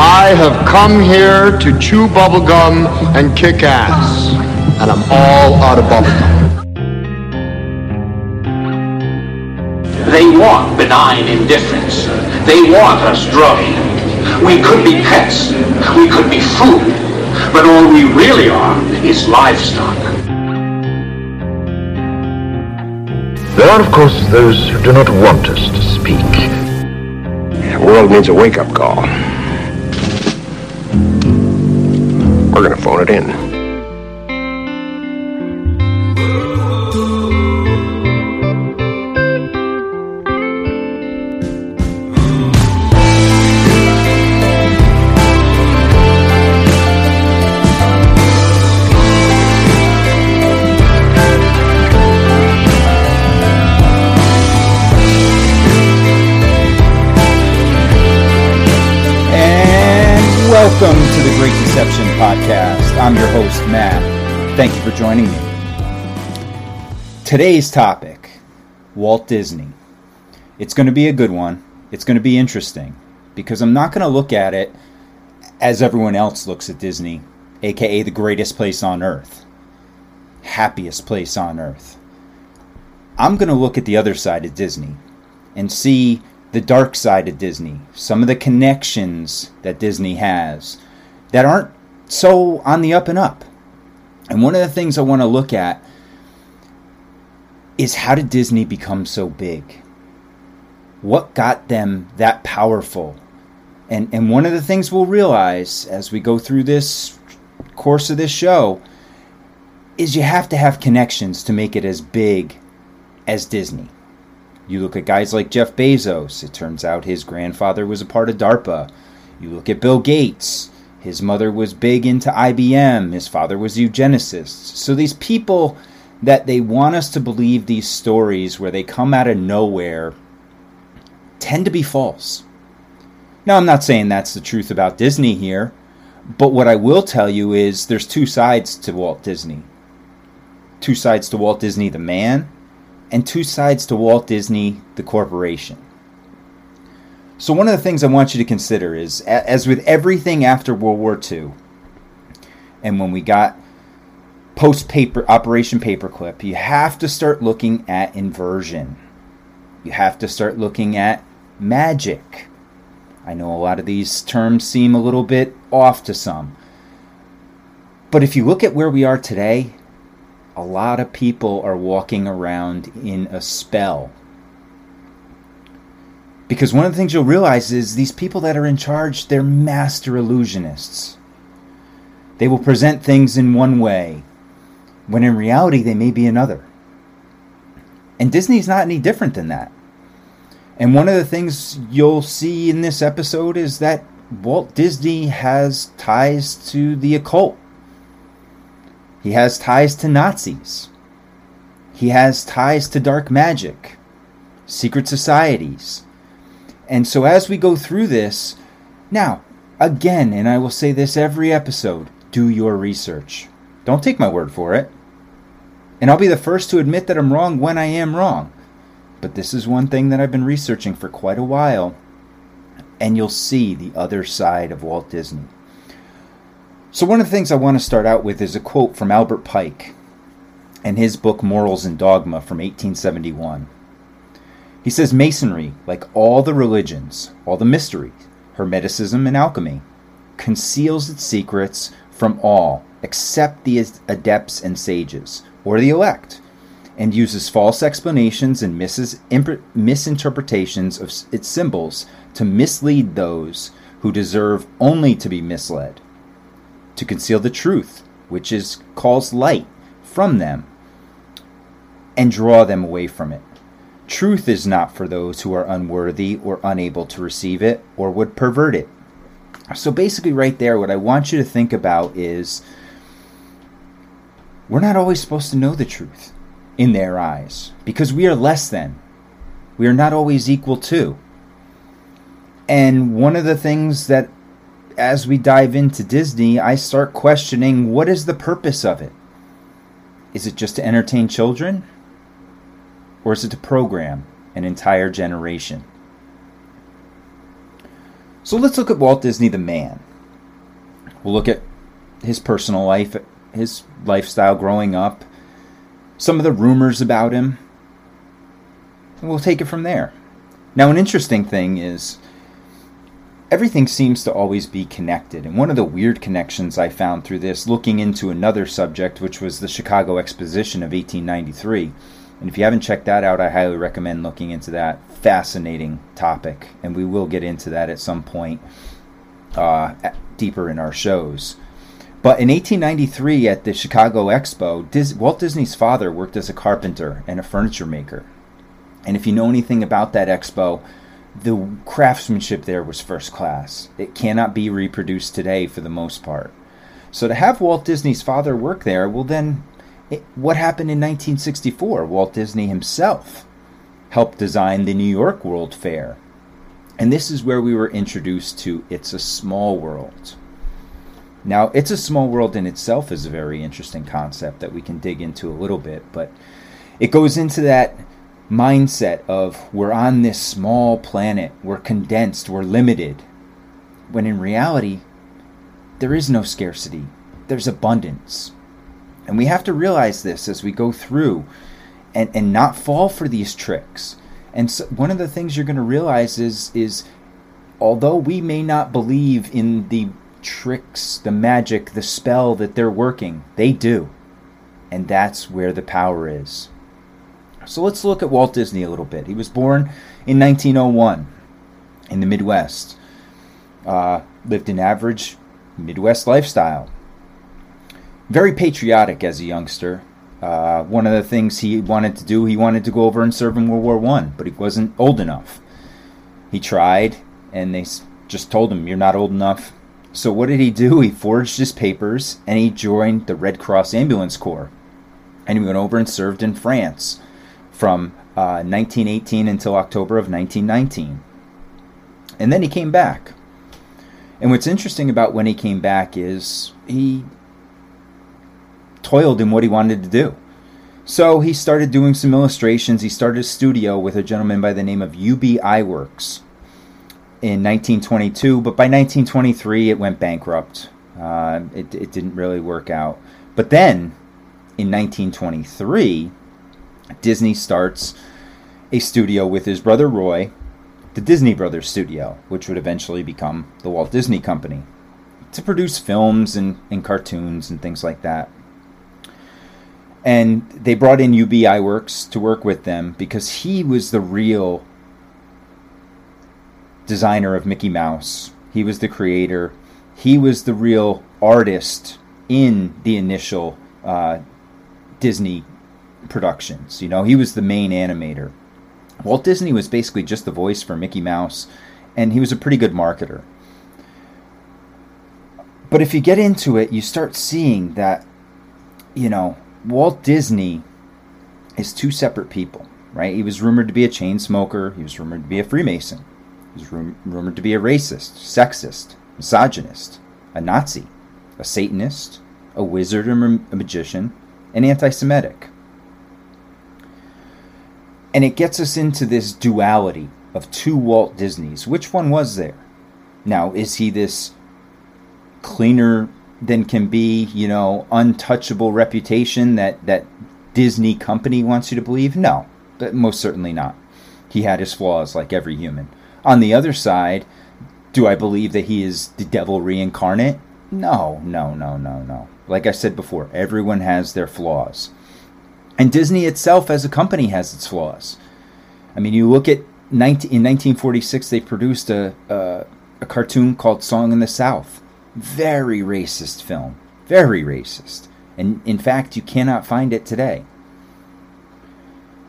I have come here to chew bubblegum and kick ass. And I'm all out of bubblegum. They want benign indifference. They want us drone. We could be pets. We could be food. But all we really are is livestock. There are, of course, those who do not want us to speak. The world needs a wake-up call. We're gonna phone it in. Today's topic Walt Disney. It's going to be a good one. It's going to be interesting because I'm not going to look at it as everyone else looks at Disney, aka the greatest place on earth, happiest place on earth. I'm going to look at the other side of Disney and see the dark side of Disney, some of the connections that Disney has that aren't so on the up and up. And one of the things I want to look at is how did Disney become so big? What got them that powerful? And and one of the things we'll realize as we go through this course of this show is you have to have connections to make it as big as Disney. You look at guys like Jeff Bezos, it turns out his grandfather was a part of DARPA. You look at Bill Gates, his mother was big into IBM, his father was eugenicist. So these people that they want us to believe these stories where they come out of nowhere tend to be false. Now, I'm not saying that's the truth about Disney here, but what I will tell you is there's two sides to Walt Disney. Two sides to Walt Disney the man, and two sides to Walt Disney, the corporation. So, one of the things I want you to consider is as with everything after World War II, and when we got post paper Operation Paperclip, you have to start looking at inversion. You have to start looking at magic. I know a lot of these terms seem a little bit off to some. But if you look at where we are today, a lot of people are walking around in a spell. Because one of the things you'll realize is these people that are in charge, they're master illusionists. They will present things in one way, when in reality they may be another. And Disney's not any different than that. And one of the things you'll see in this episode is that Walt Disney has ties to the occult. He has ties to Nazis. He has ties to dark magic, secret societies. And so as we go through this, now, again, and I will say this every episode do your research. Don't take my word for it. And I'll be the first to admit that I'm wrong when I am wrong. But this is one thing that I've been researching for quite a while, and you'll see the other side of Walt Disney. So, one of the things I want to start out with is a quote from Albert Pike and his book Morals and Dogma from 1871. He says Masonry, like all the religions, all the mysteries, Hermeticism and alchemy, conceals its secrets from all except the adepts and sages, or the elect, and uses false explanations and mis- misinterpretations of its symbols to mislead those who deserve only to be misled to conceal the truth, which is calls light, from them, and draw them away from it. Truth is not for those who are unworthy or unable to receive it or would pervert it. So basically, right there, what I want you to think about is we're not always supposed to know the truth in their eyes because we are less than. We are not always equal to. And one of the things that as we dive into Disney, I start questioning what is the purpose of it? Is it just to entertain children? Or is it to program an entire generation? So let's look at Walt Disney the man. We'll look at his personal life, his lifestyle growing up, some of the rumors about him, we'll take it from there. Now, an interesting thing is everything seems to always be connected. And one of the weird connections I found through this, looking into another subject, which was the Chicago Exposition of 1893. And if you haven't checked that out, I highly recommend looking into that fascinating topic. And we will get into that at some point uh, deeper in our shows. But in 1893, at the Chicago Expo, Dis- Walt Disney's father worked as a carpenter and a furniture maker. And if you know anything about that expo, the craftsmanship there was first class. It cannot be reproduced today for the most part. So to have Walt Disney's father work there, well, then it, what happened in 1964? Walt Disney himself helped design the New York World Fair. And this is where we were introduced to It's a Small World. Now, It's a Small World in itself is a very interesting concept that we can dig into a little bit, but it goes into that mindset of we're on this small planet, we're condensed, we're limited, when in reality, there is no scarcity, there's abundance. And we have to realize this as we go through and, and not fall for these tricks. And so one of the things you're going to realize is is although we may not believe in the tricks, the magic, the spell that they're working, they do. And that's where the power is. So let's look at Walt Disney a little bit. He was born in 1901 in the Midwest. Uh, lived an average Midwest lifestyle. Very patriotic as a youngster. Uh, one of the things he wanted to do, he wanted to go over and serve in World War One, but he wasn't old enough. He tried, and they just told him, "You're not old enough." So what did he do? He forged his papers and he joined the Red Cross Ambulance Corps, and he went over and served in France from uh, 1918 until October of 1919. And then he came back. And what's interesting about when he came back is he toiled in what he wanted to do. So he started doing some illustrations. He started a studio with a gentleman by the name of UB Iwerks in 1922, but by 1923 it went bankrupt. Uh, it, it didn't really work out. But then in 1923, Disney starts a studio with his brother Roy, the Disney Brothers Studio, which would eventually become the Walt Disney Company, to produce films and, and cartoons and things like that. And they brought in UB Iwerks to work with them because he was the real designer of Mickey Mouse. He was the creator. He was the real artist in the initial uh, Disney productions. You know, he was the main animator. Walt Disney was basically just the voice for Mickey Mouse, and he was a pretty good marketer. But if you get into it, you start seeing that, you know, Walt Disney is two separate people, right? He was rumored to be a chain smoker, he was rumored to be a Freemason, rumored to be a racist, sexist, misogynist, a Nazi, a Satanist, a wizard or a magician, and anti Semitic. And it gets us into this duality of two Walt Disneys. Which one was there? Now, is he this cleaner than can be, you know, untouchable reputation that, that Disney company wants you to believe? No, but most certainly not. He had his flaws like every human. On the other side, do I believe that he is the devil reincarnate? No, no, no, no, no. Like I said before, everyone has their flaws. And Disney itself as a company has its flaws. I mean, you look at 19, in 1946, they produced a, a, a cartoon called Song of the South. Very racist film. Very racist. And in fact, you cannot find it today.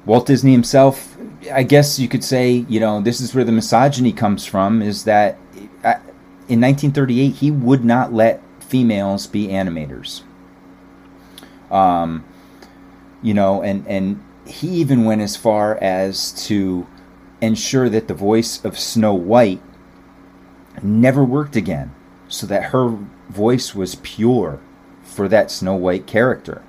Walt Disney himself, I guess you could say, you know, this is where the misogyny comes from, is that uh, in 1938, he would not let females be animators. Um, you know, and and he even went as far as to ensure that the voice of Snow White never worked again, so that her voice was pure for that Snow White character.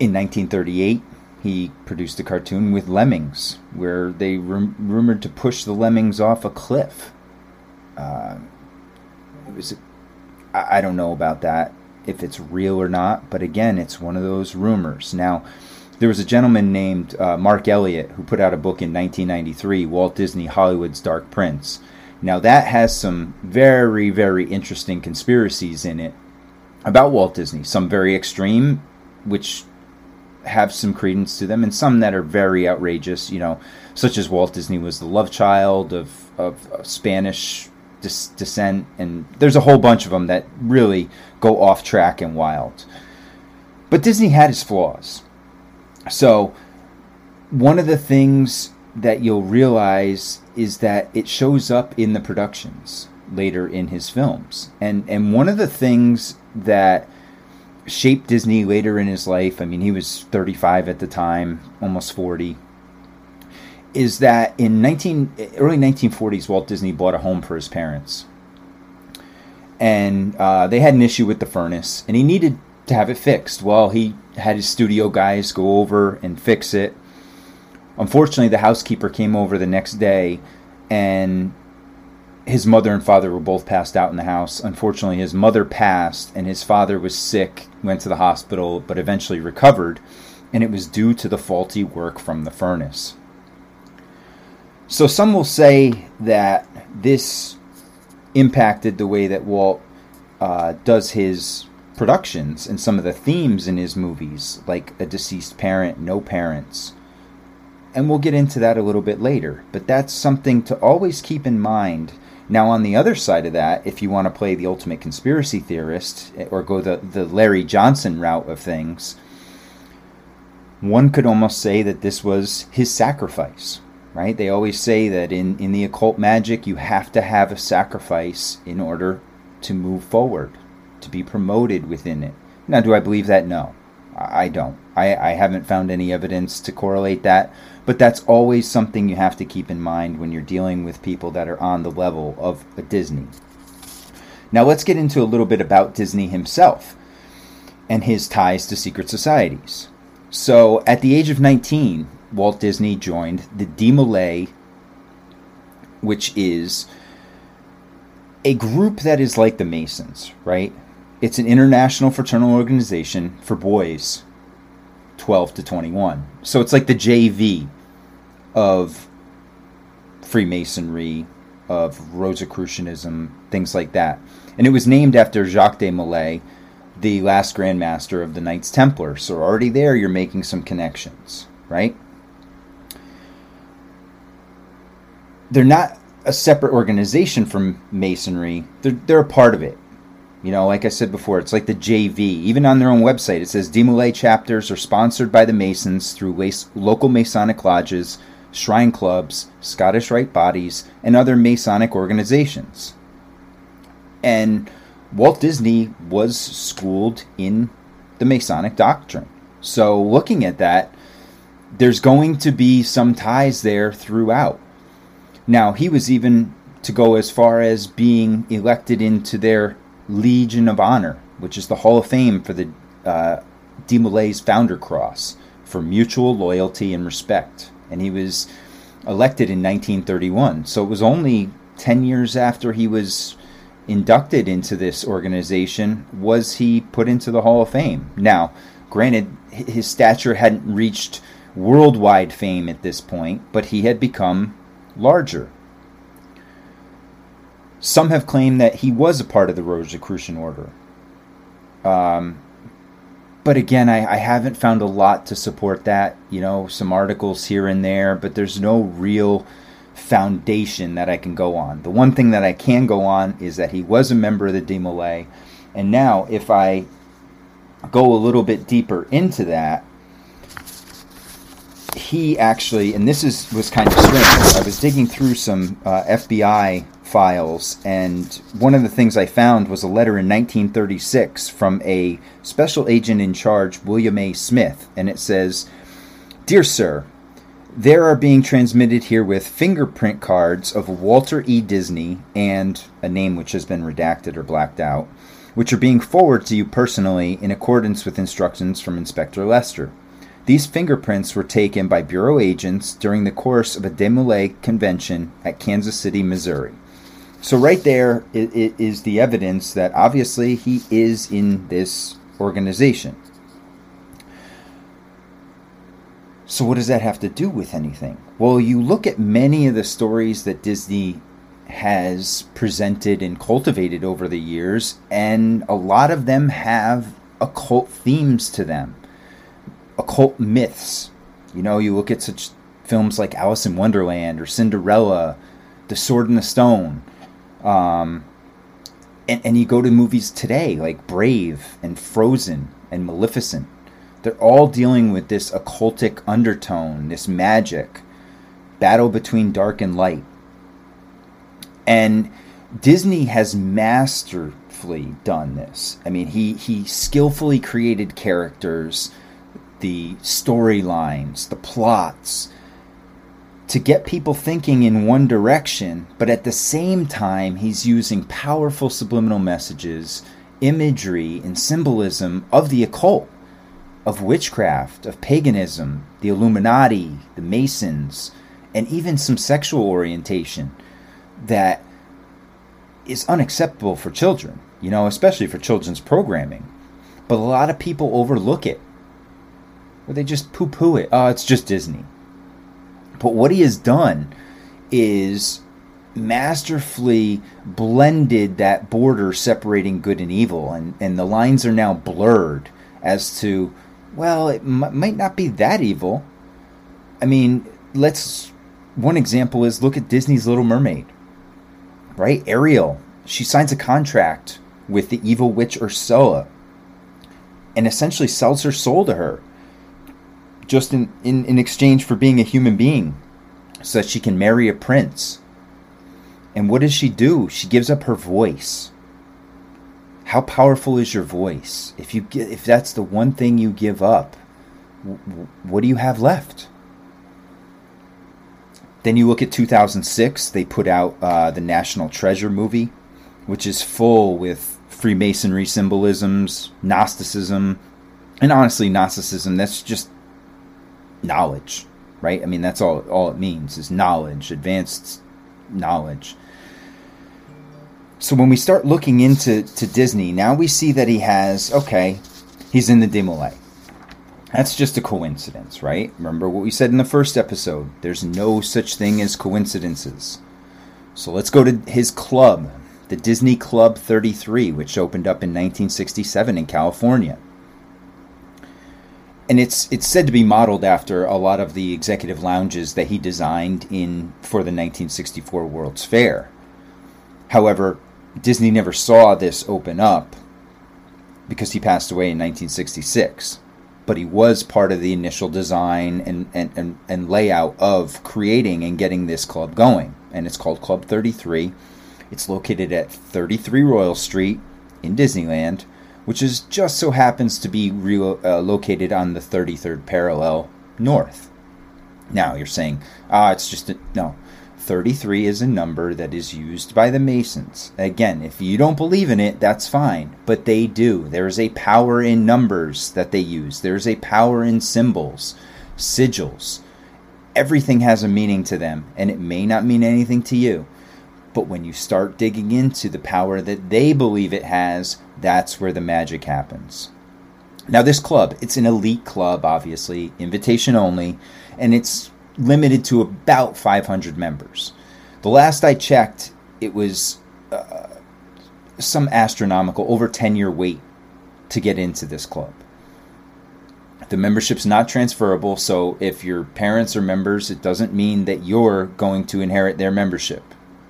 In 1938, he produced a cartoon with lemmings where they rum- rumored to push the lemmings off a cliff. Uh, it was, I, I don't know about that, if it's real or not, but again, it's one of those rumors. Now, there was a gentleman named uh, Marc Eliot who put out a book in 1993, Walt Disney Hollywood's Dark Prince. Now, that has some very, very interesting conspiracies in it about Walt Disney, some very extreme, which have some credence to them, and some that are very outrageous, you know, such as Walt Disney was the love child of, of, of Spanish dis- descent, and there's a whole bunch of them that really go off track and wild. But Disney had his flaws. So, one of the things that you'll realize is that it shows up in the productions later in his films. And and one of the things that shaped Disney later in his life, I mean he was 35 at the time, almost 40, is that in 19 early 1940s Walt Disney bought a home for his parents. And uh, they had an issue with the furnace, and he needed to have it fixed. Well, he had his studio guys go over and fix it. Unfortunately, the housekeeper came over the next day, and his mother and father were both passed out in the house. Unfortunately, his mother passed, and his father was sick, went to the hospital, but eventually recovered, and it was due to the faulty work from the furnace. So some will say that this impacted the way that Walt uh, does his productions and some of the themes in his movies, like a deceased parent, no parents. And we'll get into that a little bit later, but that's something to always keep in mind. Now, on the other side of that, if you want to play the ultimate conspiracy theorist eh, or go the, the Larry Johnson route of things, one could almost say that this was his sacrifice right? They always say that in, in the occult magic, you have to have a sacrifice in order to move forward, to be promoted within it. Now, do I believe that? No, I don't. I, I haven't found any evidence to correlate that, but that's always something you have to keep in mind when you're dealing with people that are on the level of a Disney. Now, let's get into a little bit about Disney himself and his ties to secret societies. So, at the age of 19, Walt Disney joined the DeMolay, which is a group that is like the Masons, right? It's an international fraternal organization for boys 12 to 21. So it's like the JV of Freemasonry, of Rosicrucianism, things like that. And it was named after Jacques de Molay, the last Grand Master of the Knights Templar. So already there, you're making some connections, right? they're not a separate organization from Masonry. They're they're a part of it. You know, like I said before, it's like the JV. Even on their own website, it says DeMolay chapters are sponsored by the Masons through local Masonic lodges, shrine clubs, Scottish Rite bodies, and other Masonic organizations. And Walt Disney was schooled in the Masonic doctrine. So, looking at that, there's going to be some ties there throughout. Now, he was even to go as far as being elected into their Legion of Honor, which is the Hall of Fame for the uh, DeMolay's Founder Cross for mutual loyalty and respect. And he was elected in 1931. So it was only 10 years after he was inducted into this organization was he put into the Hall of Fame. Now, granted, his stature hadn't reached worldwide fame at this point, but he had become larger. Some have claimed that he was a part of the Rosicrucian Order. Um, but again, I, I haven't found a lot to support that. You know, some articles here and there, but there's no real foundation that I can go on. The one thing that I can go on is that he was a member of the DeMolay. And now, if I go a little bit deeper into that, he actually, and this is was kind of strange. I was digging through some uh, FBI files, and one of the things I found was a letter in 1936 from a special agent in charge, William A. Smith, and it says, "Dear Sir." There are being transmitted here with fingerprint cards of Walter E. Disney and a name which has been redacted or blacked out, which are being forwarded to you personally in accordance with instructions from Inspector Lester. These fingerprints were taken by Bureau agents during the course of a DeMolay convention at Kansas City, Missouri. So, right there is the evidence that obviously he is in this organization. So, what does that have to do with anything? Well, you look at many of the stories that Disney has presented and cultivated over the years, and a lot of them have occult themes to them, occult myths. You know, you look at such films like Alice in Wonderland or Cinderella, The Sword in the Stone, um, and, and you go to movies today like Brave and Frozen and Maleficent. They're all dealing with this occultic undertone, this magic, battle between dark and light. And Disney has masterfully done this. I mean, he, he skillfully created characters, the storylines, the plots, to get people thinking in one direction, but at the same time, he's using powerful subliminal messages, imagery, and symbolism of the occult, of witchcraft, of paganism, the Illuminati, the Masons, and even some sexual orientation that is unacceptable for children, you know, especially for children's programming. But a lot of people overlook it, or they just poo poo it. Oh, it's just Disney. But what he has done is masterfully blended that border separating good and evil, and, and the lines are now blurred as to, well, it m- might not be that evil. I mean, let's. One example is look at Disney's Little Mermaid, right? Ariel, she signs a contract with the evil witch Ursula and essentially sells her soul to her just in, in, in exchange for being a human being so that she can marry a prince. And what does she do? She gives up her voice. How powerful is your voice? If you if that's the one thing you give up, what do you have left? Then you look at 2006. They put out uh, the National Treasure movie, which is full with Freemasonry symbolisms, Gnosticism, and honestly, Gnosticism. That's just knowledge, right? I mean, that's all all it means is knowledge, advanced knowledge. So when we start looking into to Disney, now we see that he has okay, he's in the DeMolay. That's just a coincidence, right? Remember what we said in the first episode. There's no such thing as coincidences. So let's go to his club, the Disney Club 33, which opened up in 1967 in California and it's it's said to be modeled after a lot of the executive lounges that he designed in for the 1964 World's Fair. However, Disney never saw this open up because he passed away in 1966. But he was part of the initial design and, and, and, and layout of creating and getting this club going. And it's called Club 33. It's located at 33 Royal Street in Disneyland which is just so happens to be uh, located on the 33rd parallel north. Now you're saying, ah, it's just a, no. 33 is a number that is used by the Masons. Again, if you don't believe in it, that's fine, but they do. There is a power in numbers that they use. There's a power in symbols, sigils. Everything has a meaning to them, and it may not mean anything to you. But when you start digging into the power that they believe it has, that's where the magic happens. Now, this club, it's an elite club, obviously, invitation only, and it's limited to about 500 members. The last I checked, it was uh, some astronomical, over 10 year wait to get into this club. The membership's not transferable, so if your parents are members, it doesn't mean that you're going to inherit their membership.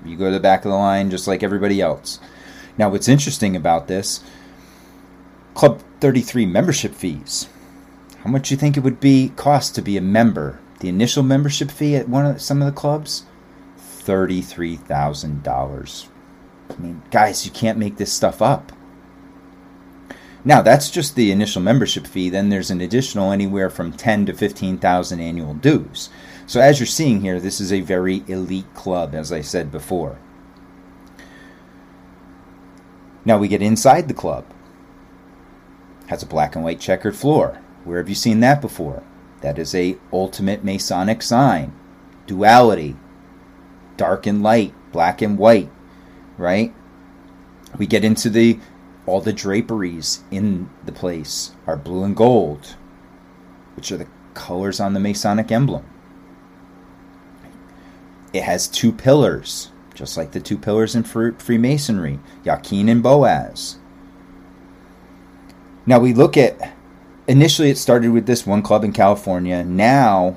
You go to the back of the line just like everybody else. Now, what's interesting about this Club 33 membership fees. How much do you think it would be cost to be a member? The initial membership fee at one of some of the clubs, thirty-three thousand dollars. I mean, guys, you can't make this stuff up. Now, that's just the initial membership fee. Then there's an additional anywhere from ten to fifteen thousand annual dues. So as you're seeing here, this is a very elite club, as I said before. Now we get inside the club. Has a black and white checkered floor. Where have you seen that before? That is a ultimate Masonic sign. Duality, dark and light, black and white, right? We get into the all the draperies in the place are blue and gold, which are the colors on the Masonic emblem. It has two pillars, just like the two pillars in Freemasonry, Jachin and Boaz. Now we look at initially it started with this one club in California. Now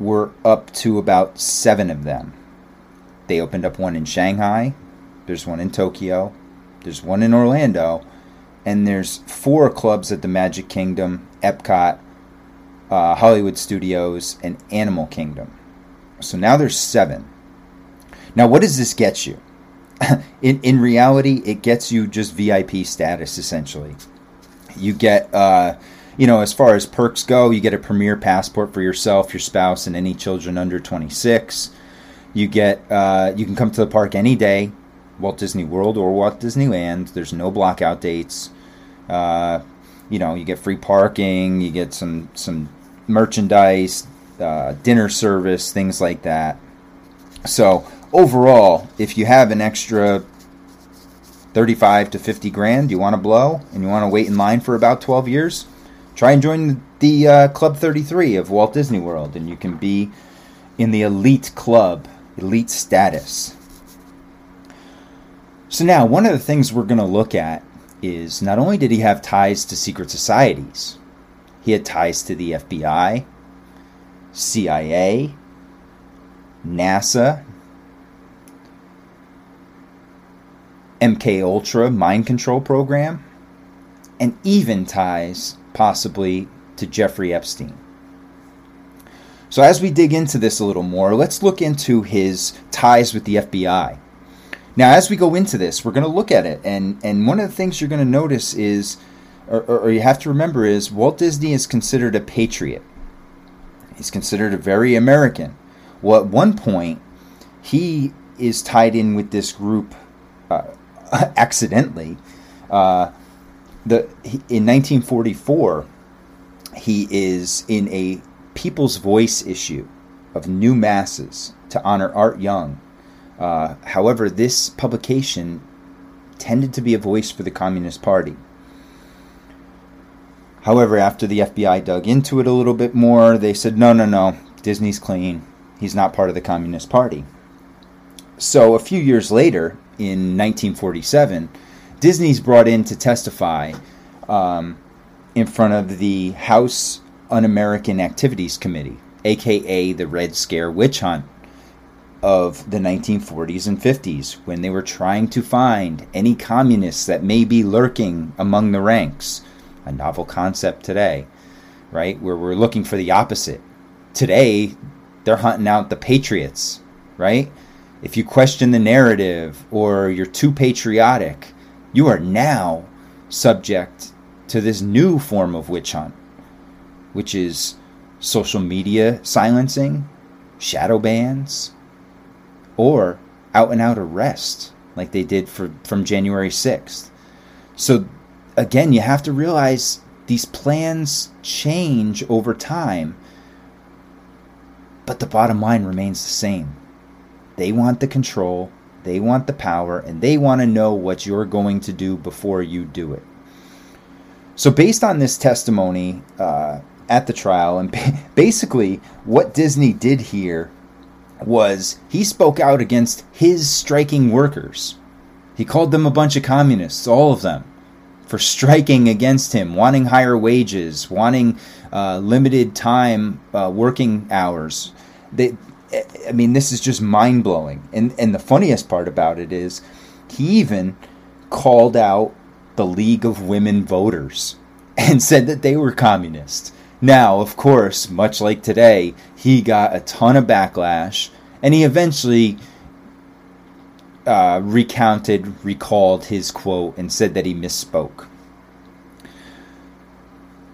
we're up to about seven of them. They opened up one in Shanghai, there's one in Tokyo, there's one in Orlando, and there's four clubs at the Magic Kingdom, Epcot, uh, Hollywood Studios, and Animal Kingdom. So now there's seven. Now, what does this get you? in in reality, it gets you just VIP status essentially. You get, uh, you know, as far as perks go, you get a premier passport for yourself, your spouse, and any children under 26. You get, uh, you can come to the park any day, Walt Disney World or Walt Disneyland. There's no blockout dates. Uh, you know, you get free parking, you get some some merchandise, uh, dinner service, things like that. So overall, if you have an extra 35 to 50 grand you want to blow and you want to wait in line for about 12 years, try and join the uh, Club 33 of Walt Disney World, and you can be in the elite club, elite status. So, now one of the things we're going to look at is not only did he have ties to secret societies, he had ties to the FBI, CIA, NASA, MK Ultra mind control program, and even ties possibly to Jeffrey Epstein. So as we dig into this a little more, let's look into his ties with the FBI. Now, as we go into this, we're going to look at it, and and one of the things you're going to notice is, or, or you have to remember is, Walt Disney is considered a patriot. He's considered a very American. Well, at one point, he is tied in with this group uh, accidentally. Uh, the in 1944, he is in a People's Voice issue of New Masses to honor Art Young. Uh, however, this publication tended to be a voice for the Communist Party. However, after the FBI dug into it a little bit more, they said, no, no, no, Disney's clean. He's not part of the Communist Party. So a few years later, in 1947, Disney's brought in to testify um, in front of the House Un American Activities Committee, aka the Red Scare witch hunt of the 1940s and 50s, when they were trying to find any communists that may be lurking among the ranks a novel concept today, right? Where we're looking for the opposite. Today, they're hunting out the patriots, right? If you question the narrative or you're too patriotic, you are now subject to this new form of witch hunt, which is social media silencing, shadow bans, or out and out arrest like they did for from January 6th. So again, you have to realize these plans change over time, but the bottom line remains the same. They want the control, they want the power, and they want to know what you're going to do before you do it. So, based on this testimony uh, at the trial, and basically what Disney did here was he spoke out against his striking workers. He called them a bunch of communists, all of them for striking against him, wanting higher wages, wanting uh, limited time uh, working hours. They, I mean, this is just mind blowing. And and the funniest part about it is, he even called out the League of Women Voters and said that they were communist. Now, of course, much like today, he got a ton of backlash, and he eventually uh, recounted, recalled his quote, and said that he misspoke.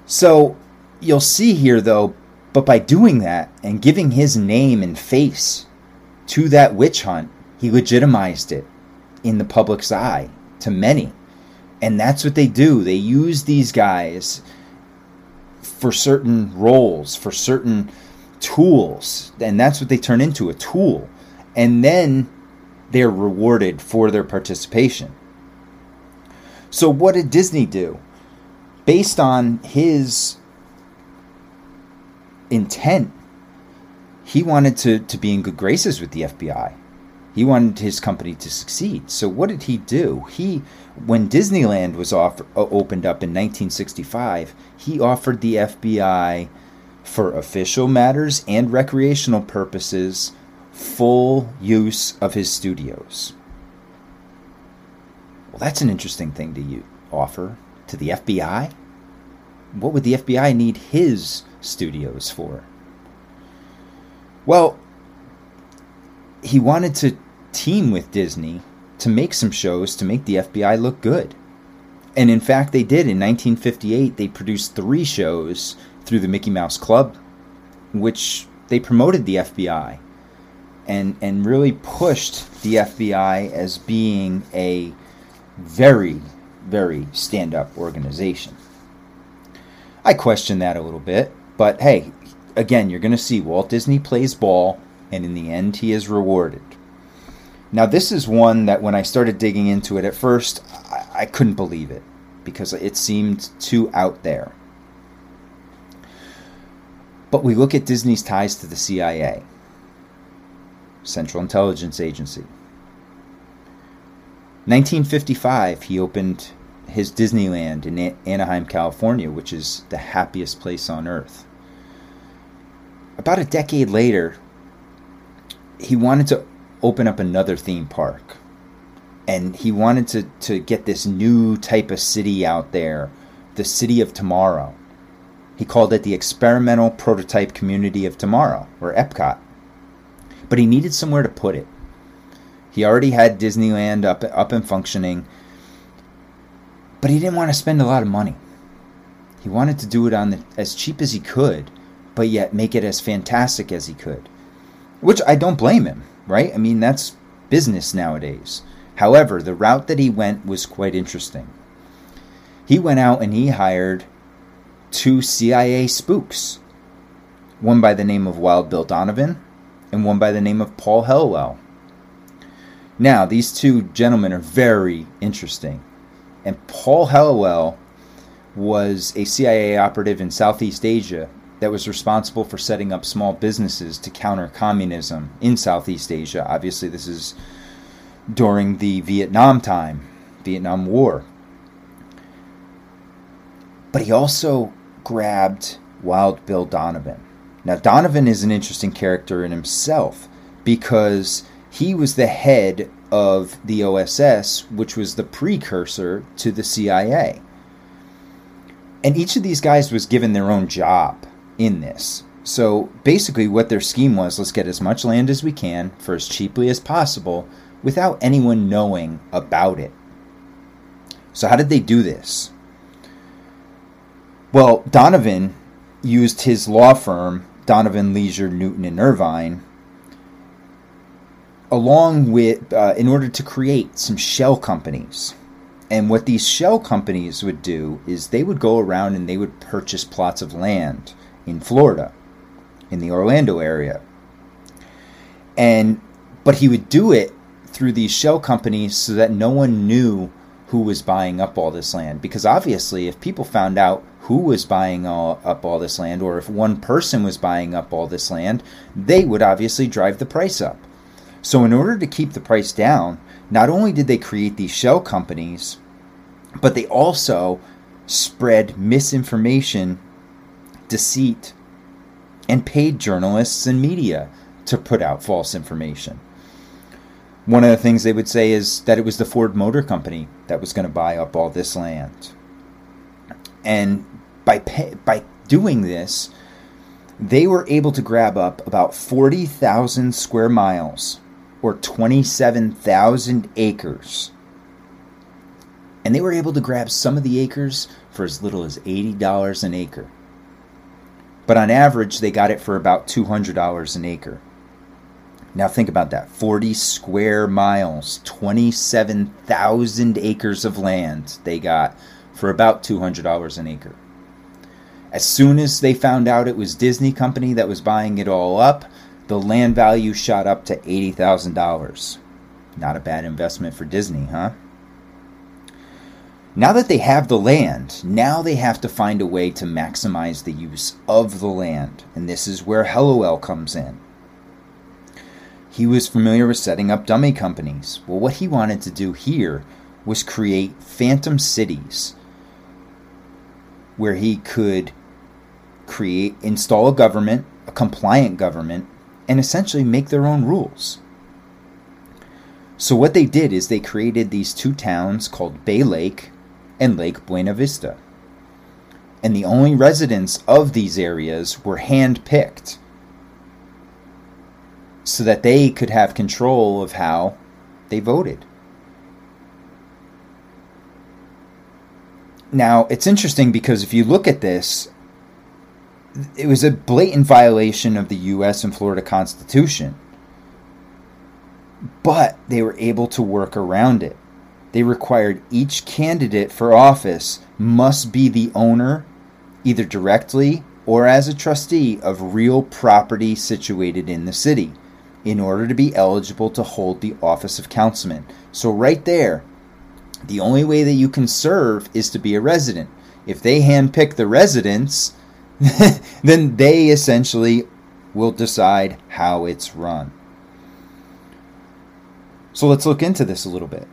So you'll see here, though, but by doing that and giving his name and face to that witch hunt, he legitimized it in the public's eye to many. And that's what they do. They use these guys for certain roles, for certain tools. And that's what they turn into a tool. And then they're rewarded for their participation. So, what did Disney do? Based on his intent, he wanted to, to be in good graces with the FBI. He wanted his company to succeed. So, what did he do? He, when Disneyland was offer, uh, opened up in 1965, he offered the FBI, for official matters and recreational purposes, full use of his studios. Well, that's an interesting thing to offer to the FBI. What would the FBI need his studios for? Well, he wanted to team with Disney to make some shows to make the FBI look good. And in fact, they did. In 1958, they produced three shows through the Mickey Mouse Club, which they promoted the FBI and, and really pushed the FBI as being a very, very stand up organization. I question that a little bit, but hey, again, you're going to see Walt Disney plays ball, and in the end, he is rewarded. Now, this is one that when I started digging into it at first, I, I couldn't believe it because it seemed too out there. But we look at Disney's ties to the CIA, Central Intelligence Agency. 1955, he opened his Disneyland in Anaheim, California, which is the happiest place on earth. About a decade later, he wanted to open up another theme park. And he wanted to, to get this new type of city out there, the city of tomorrow. He called it the Experimental Prototype Community of Tomorrow, or EPCOT. But he needed somewhere to put it. He already had Disneyland up, up and functioning, but he didn't want to spend a lot of money. He wanted to do it on the, as cheap as he could, but yet make it as fantastic as he could. Which I don't blame him right? I mean, that's business nowadays. However, the route that he went was quite interesting. He went out and he hired two CIA spooks one by the name of Wild Bill Donovan and one by the name of Paul Helliwell. Now, these two gentlemen are very interesting. And Paul Helliwell was a CIA operative in Southeast Asia that was responsible for setting up small businesses to counter communism in Southeast Asia. Obviously, this is during the Vietnam time, Vietnam War. But he also grabbed Wild Bill Donovan. Now, Donovan is an interesting character in himself because he was the head of the OSS, which was the precursor to the CIA. And each of these guys was given their own job in this. So basically, what their scheme was let's get as much land as we can for as cheaply as possible without anyone knowing about it. So, how did they do this? Well, Donovan used his law firm, Donovan Leisure, Newton, and Irvine, along with, uh, in order to create some shell companies. And what these shell companies would do is they would go around and they would purchase plots of land in Florida, in the Orlando area. And but he would do it through these shell companies so that no one knew who was buying up all this land because obviously if people found out who was buying all, up all this land or if one person was buying up all this land they would obviously drive the price up so in order to keep the price down not only did they create these shell companies but they also spread misinformation deceit, and paid journalists and media to put out false information. One of the things they would say is that it was the Ford Motor Company that was going to buy up all this land. And by pay, by doing this, they were able to grab up about 40,000 square miles or 27,000 acres. And they were able to grab some of the acres for as little as $80 an acre but on average, they got it for about $200 an acre. Now think about that 40 square miles, 27,000 acres of land they got for about $200 an acre. As soon as they found out it was Disney Company that was buying it all up, the land value shot up to $80,000. Not a bad investment for Disney, huh? Now that they have the land, now they have to find a way to maximize the use of the land. And this is where Helliwell comes in. He was familiar with setting up dummy companies. Well, what he wanted to do here was create phantom cities where he could create install a government, a compliant government, and essentially make their own rules. So what they did is they created these two towns called Bay Lake and Lake Buena Vista. And the only residents of these areas were hand-picked so that they could have control of how they voted. Now, it's interesting because if you look at this, it was a blatant violation of the US and Florida Constitution. But they were able to work around it. They required each candidate for office must be the owner, either directly or as a trustee, of real property situated in the city in order to be eligible to hold the office of councilman. So, right there, the only way that you can serve is to be a resident. If they handpick the residents, then they essentially will decide how it's run. So let's look into this a little bit.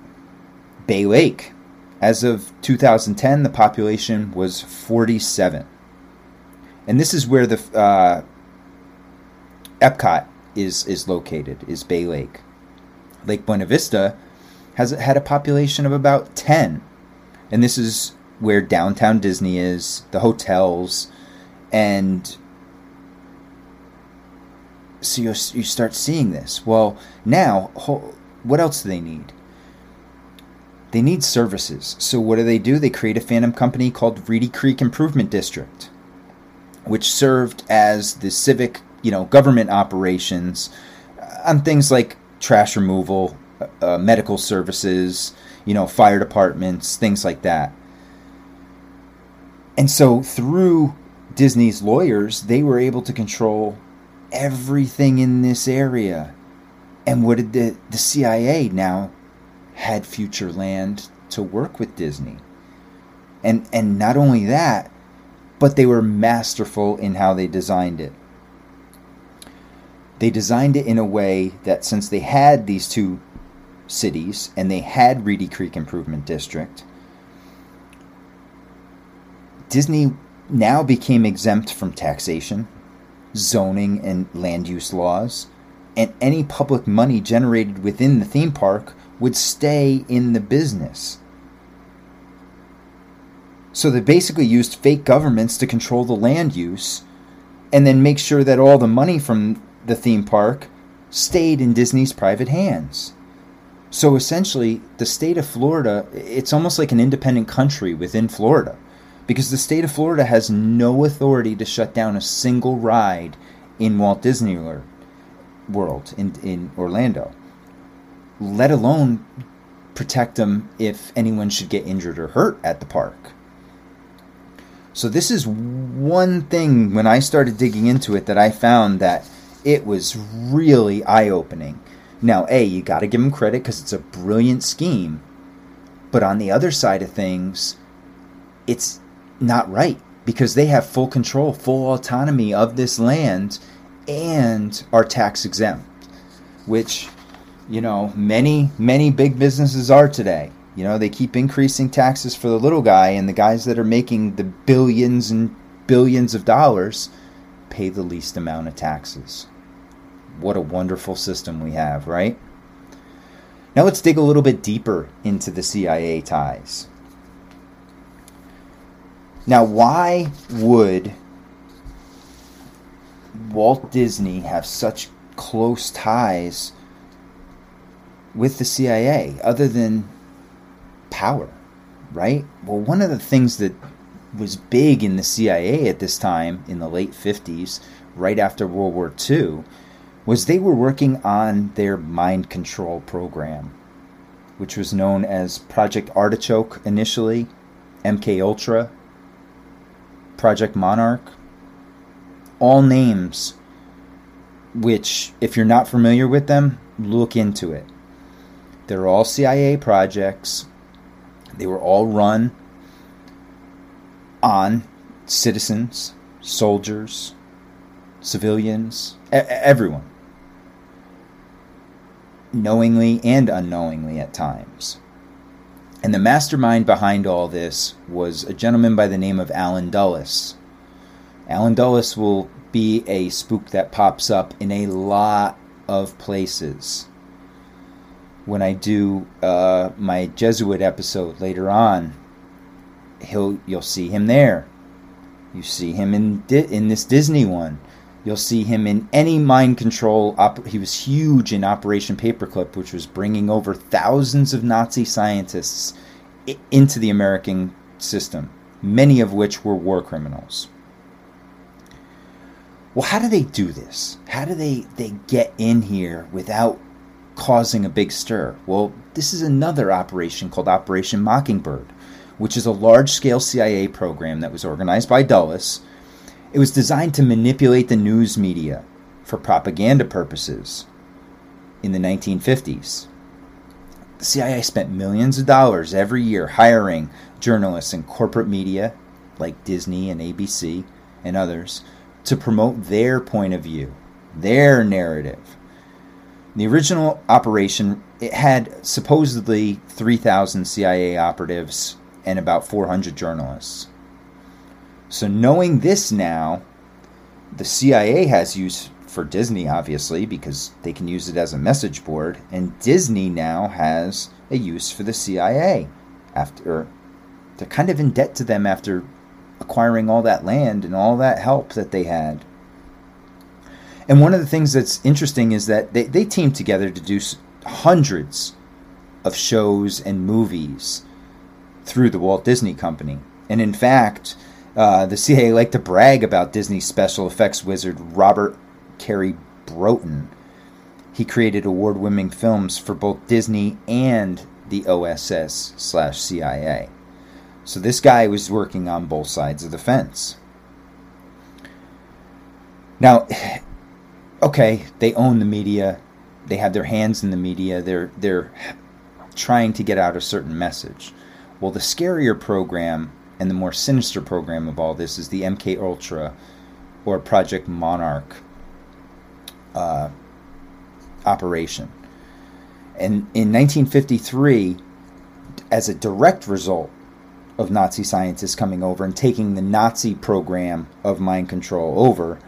Bay Lake. As of 2010, the population was 47. And this is where the uh, Epcot is, is located, is Bay Lake. Lake Buena Vista has had a population of about 10. And this is where downtown Disney is, the hotels, and so you, you start seeing this. Well, now, what else do they need? They need services. So what do they do? They create a phantom company called Reedy Creek Improvement District, which served as the civic, you know, government operations on things like trash removal, uh, medical services, you know, fire departments, things like that. And so through Disney's lawyers, they were able to control everything in this area. And what did the, the CIA now had future land to work with Disney. And and not only that, but they were masterful in how they designed it. They designed it in a way that since they had these two cities and they had Reedy Creek Improvement District, Disney now became exempt from taxation, zoning, and land use laws, and any public money generated within the theme park would stay in the business. So they basically used fake governments to control the land use and then make sure that all the money from the theme park stayed in Disney's private hands. So essentially, the state of Florida, it's almost like an independent country within Florida because the state of Florida has no authority to shut down a single ride in Walt Disney World in, in Orlando let alone protect them if anyone should get injured or hurt at the park. So this is one thing when I started digging into it that I found that it was really eye-opening. Now, A, you got to give them credit cuz it's a brilliant scheme. But on the other side of things, it's not right because they have full control, full autonomy of this land and are tax exempt, which you know, many, many big businesses are today. You know, they keep increasing taxes for the little guy, and the guys that are making the billions and billions of dollars pay the least amount of taxes. What a wonderful system we have, right? Now let's dig a little bit deeper into the CIA ties. Now, why would Walt Disney have such close ties with the CIA other than power, right? Well, one of the things that was big in the CIA at this time in the late 50s, right after World War II, was they were working on their mind control program, which was known as Project Artichoke initially, MK Ultra, Project Monarch, all names which, if you're not familiar with them, look into it. They're all CIA projects. They were all run on citizens, soldiers, civilians, everyone. Knowingly and unknowingly at times. And the mastermind behind all this was a gentleman by the name of Allen Dulles. Allen Dulles will be a spook that pops up in a lot of places. When I do uh, my Jesuit episode later on, he'll you'll see him there. You see him in in this Disney one. You'll see him in any mind control. Op- he was huge in Operation Paperclip, which was bringing over thousands of Nazi scientists I- into the American system, many of which were war criminals. Well, how do they do this? How do they, they get in here without causing a big stir? Well, this is another operation called Operation Mockingbird, which is a large scale CIA program that was organized by Dulles. It was designed to manipulate the news media for propaganda purposes in the 1950s. The CIA spent millions of dollars every year hiring journalists in corporate media like Disney and ABC and others to promote their point of view, their narrative. The original operation it had supposedly 3,000 CIA operatives and about 400 journalists. So knowing this now, the CIA has use for Disney obviously because they can use it as a message board and Disney now has a use for the CIA after they're kind of in debt to them after acquiring all that land and all that help that they had. And one of the things that's interesting is that they, they teamed together to do hundreds of shows and movies through the Walt Disney Company. And in fact, uh, the CIA liked to brag about Disney special effects wizard Robert Carey Broughton. He created award winning films for both Disney and the OSS slash CIA. So this guy was working on both sides of the fence. Now, okay, they own the media. They have their hands in the media. They're they're trying to get out a certain message. Well, the scarier program and the more sinister program of all this is the MK Ultra or Project Monarch uh, operation. And in 1953, as a direct result of Nazi scientists coming over and taking the Nazi program of mind control over,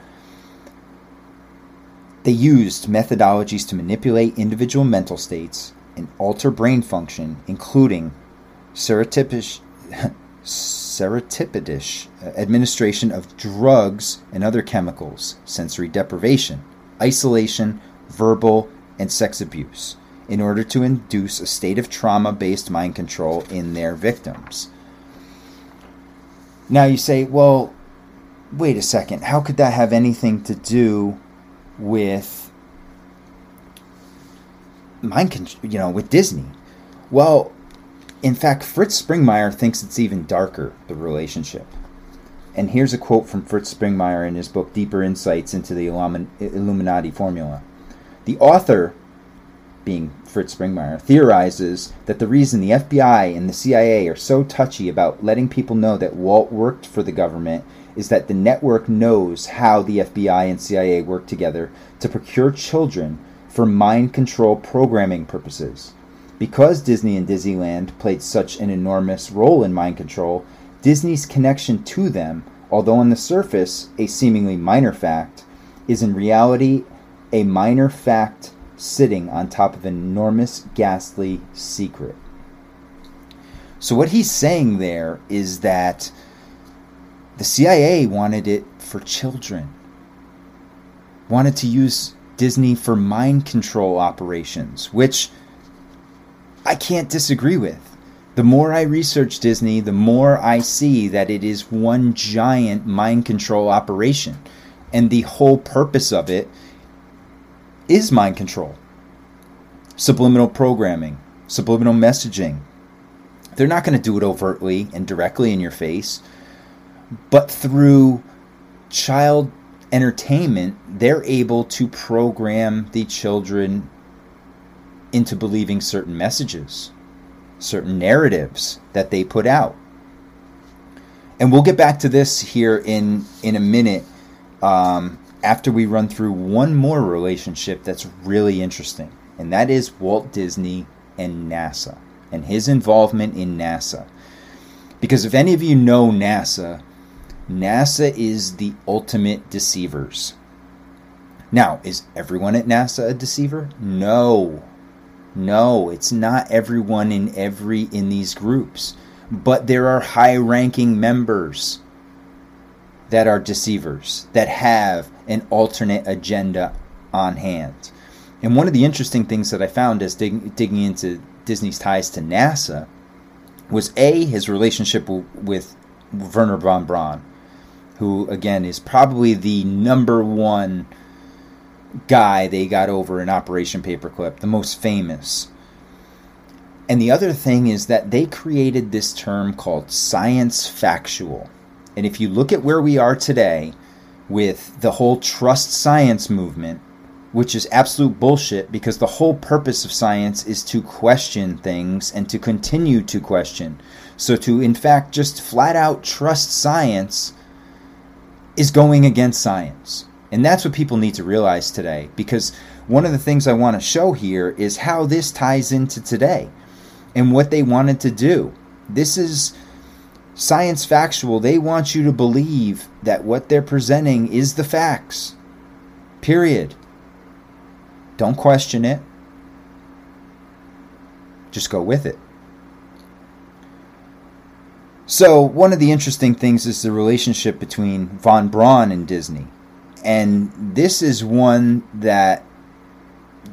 they used methodologies to manipulate individual mental states and alter brain function, including serotypish, serotypidish uh, administration of drugs and other chemicals, sensory deprivation, isolation, verbal, and sex abuse, in order to induce a state of trauma based mind control in their victims. Now you say, well, wait a second, how could that have anything to do with mind control, you know, with Disney? Well, in fact, Fritz Springmeier thinks it's even darker, the relationship. And here's a quote from Fritz Springmeier in his book Deeper Insights into the Illuminati Formula. The author being Fritz Springmeier, theorizes that the reason the FBI and the CIA are so touchy about letting people know that Walt worked for the government is that the network knows how the FBI and CIA work together to procure children for mind control programming purposes. Because Disney and Disneyland played such an enormous role in mind control, Disney's connection to them, although on the surface a seemingly minor fact, is in reality a minor fact sitting on top of an enormous, ghastly secret. So, what he's saying there is that the CIA wanted it for children, wanted to use Disney for mind control operations, which I can't disagree with. The more I research Disney, the more I see that it is one giant mind control operation. And the whole purpose of it is mind control. Subliminal programming, subliminal messaging. They're not going to do it overtly and directly in your face, but through child entertainment, they're able to program the children into believing certain messages, certain narratives that they put out. And we'll get back to this here in in a minute um, after we run through one more relationship that's really interesting, and that is Walt Disney and NASA and his involvement in NASA. Because if any of you know NASA, NASA is the ultimate deceivers. Now, is everyone at NASA a deceiver? No. No, it's not everyone in every in these groups, but there are high-ranking members that are deceivers that have an alternate agenda on hand. And one of the interesting things that I found as dig- digging into Disney's ties to NASA was a his relationship w- with Wernher von Braun, who again is probably the number one guy they got over in Operation Paperclip, the most famous. And the other thing is that they created this term called science factual. And if you look at where we are today with the whole trust science movement, which is absolute bullshit because the whole purpose of science is to question things and to continue to question. So to, in fact, just flat out trust science is going against science. And that's what people need to realize today because one of the things I want to show here is how this ties into today and what they wanted to do. This is science factual. They want you to believe that what they're presenting is the facts. Period. Don't question it. Just go with it. So, one of the interesting things is the relationship between Von Braun and Disney. And this is one that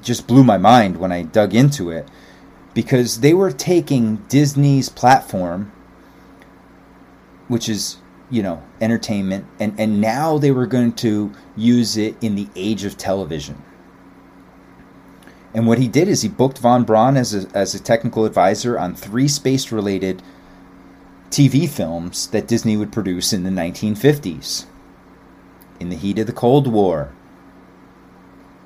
just blew my mind when I dug into it because they were taking Disney's platform, which is, you know, entertainment, and, and now they were going to use it in the age of television. And what he did is he booked Von Braun as a, as a technical advisor on three space related TV films that Disney would produce in the 1950s. In the heat of the Cold War,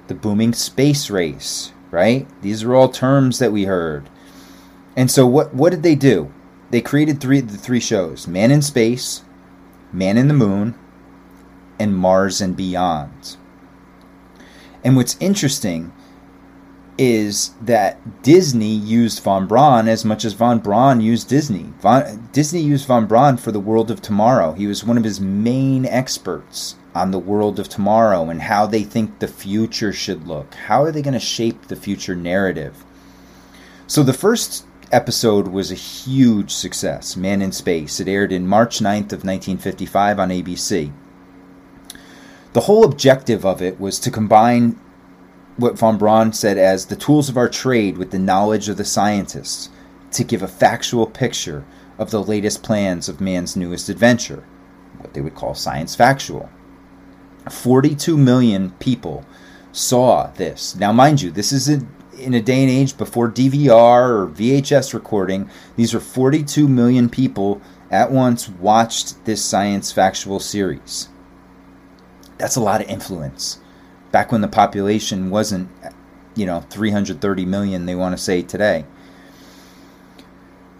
the booming space race, right? These are all terms that we heard. And so what what did they do? They created three the three shows: Man in Space, Man in the Moon, and Mars and Beyond. And what's interesting is that Disney used Von Braun as much as Von Braun used Disney. Von, Disney used Von Braun for the world of tomorrow. He was one of his main experts on the world of tomorrow and how they think the future should look. How are they going to shape the future narrative? So the first episode was a huge success, Man in Space. It aired in March 9th of 1955 on ABC. The whole objective of it was to combine what von Braun said as the tools of our trade with the knowledge of the scientists to give a factual picture of the latest plans of man's newest adventure, what they would call science factual. 42 million people saw this. Now, mind you, this is a, in a day and age before DVR or VHS recording. These are 42 million people at once watched this science factual series. That's a lot of influence back when the population wasn't, you know, 330 million, they want to say today.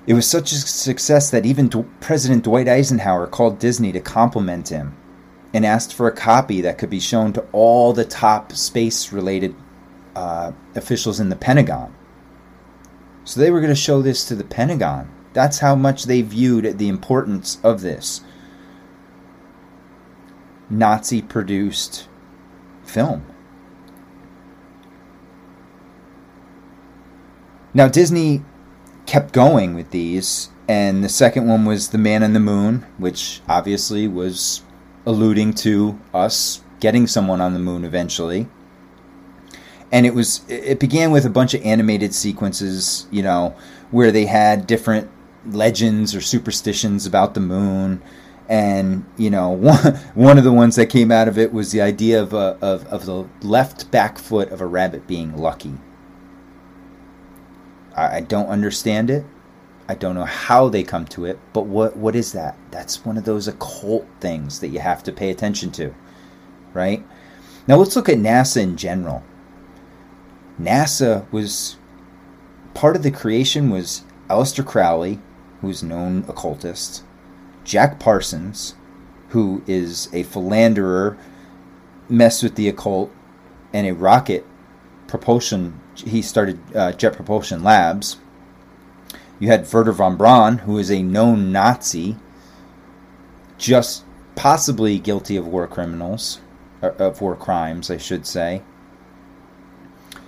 It was such a success that even President Dwight Eisenhower called Disney to compliment him and asked for a copy that could be shown to all the top space related uh, officials in the Pentagon. So they were going to show this to the Pentagon. That's how much they viewed the importance of this Nazi produced film. Now, Disney kept going with these, and the second one was The Man in the Moon, which obviously was alluding to us getting someone on the moon eventually. And it was it began with a bunch of animated sequences, you know, where they had different legends or superstitions about the moon and you know one one of the ones that came out of it was the idea of a, of of the left back foot of a rabbit being lucky. I, I don't understand it. I don't know how they come to it, but what what is that? That's one of those occult things that you have to pay attention to, right? Now let's look at NASA in general. NASA was part of the creation was Aleister Crowley, who's known occultist, Jack Parsons, who is a philanderer, messed with the occult, and a rocket propulsion. He started uh, Jet Propulsion Labs. You had Wernher von Braun, who is a known Nazi, just possibly guilty of war criminals, of war crimes, I should say.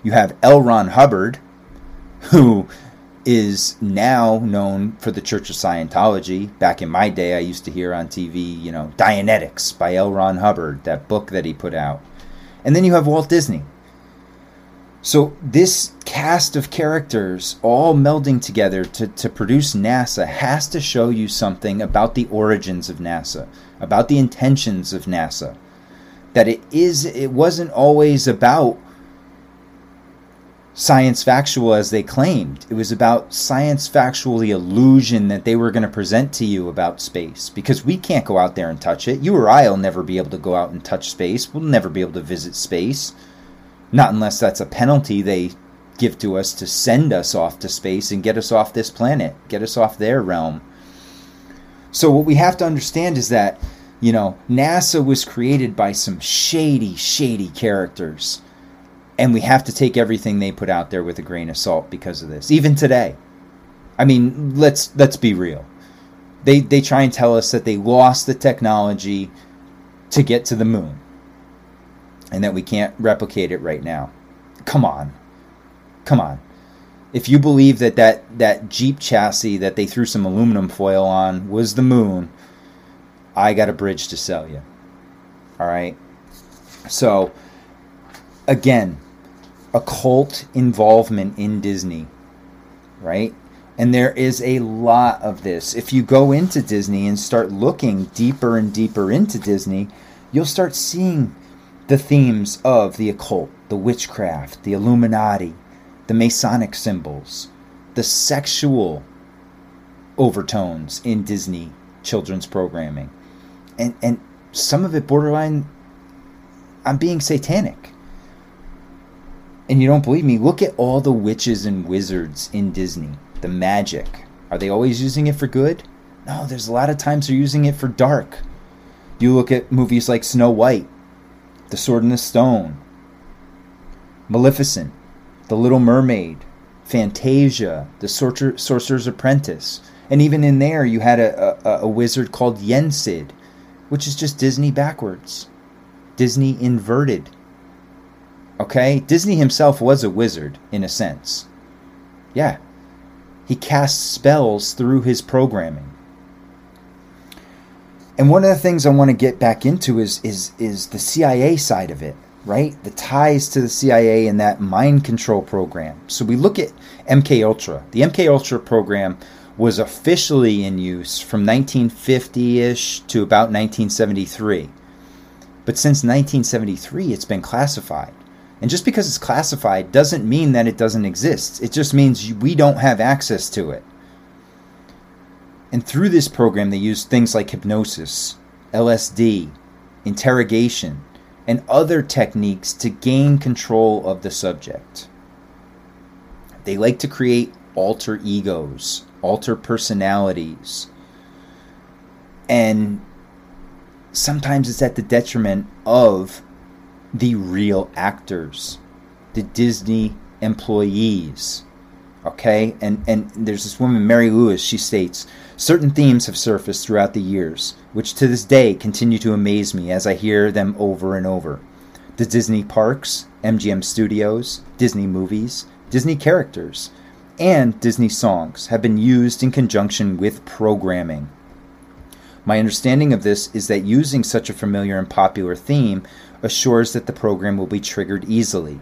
You have L. Ron Hubbard, who is now known for the Church of Scientology. Back in my day, I used to hear on TV, you know, Dianetics by L. Ron Hubbard, that book that he put out. And then you have Walt Disney. So, this cast of characters all melding together to, to produce NASA has to show you something about the origins of NASA, about the intentions of NASA. That it is it wasn't always about science factual as they claimed. It was about science factual, the illusion that they were going to present to you about space. Because we can't go out there and touch it. You or I will never be able to go out and touch space. We'll never be able to visit space. Not unless that's a penalty they give to us to send us off to space and get us off this planet, get us off their realm. So, what we have to understand is that, you know, NASA was created by some shady, shady characters. And we have to take everything they put out there with a grain of salt because of this. Even today. I mean, let's let's be real. They they try and tell us that they lost the technology to get to the moon and that we can't replicate it right now. Come on. Come on. If you believe that that, that Jeep chassis that they threw some aluminum foil on was the moon, I got a bridge to sell you. All right? So, again, occult involvement in Disney, right? And there is a lot of this. If you go into Disney and start looking deeper and deeper into Disney, you'll start seeing the themes of the occult, the witchcraft, the Illuminati, the Masonic symbols, the sexual overtones in Disney children's programming. And and some of it borderline I'm being satanic. And you don't believe me? Look at all the witches and wizards in Disney. The magic. Are they always using it for good? No, there's a lot of times they're using it for dark. You look at movies like Snow White the Sword in the Stone, Maleficent, The Little Mermaid, Fantasia, The Sorcerer's Apprentice. And even in there, you had a, a, a wizard called Yensid, which is just Disney backwards. Disney inverted. Okay? Disney himself was a wizard, in a sense. Yeah. He cast spells through his programming. And one of the things I want to get back into is is is the CIA side of it, right? The ties to the CIA and that mind control program. So we look at MK Ultra. The MK Ultra program was officially in use from 1950-ish to about 1973. But since 1973, it's been classified. And just because it's classified doesn't mean that it doesn't exist. It just means we don't have access to it. And through this program, they use things like hypnosis, LSD, interrogation, and other techniques to gain control of the subject. They like to create alter egos, alter personalities, and sometimes it's at the detriment of the real actors, the Disney employees. Okay, and and there's this woman, Mary Lewis. She states certain themes have surfaced throughout the years, which to this day continue to amaze me as I hear them over and over. The Disney parks, MGM Studios, Disney movies, Disney characters, and Disney songs have been used in conjunction with programming. My understanding of this is that using such a familiar and popular theme assures that the program will be triggered easily.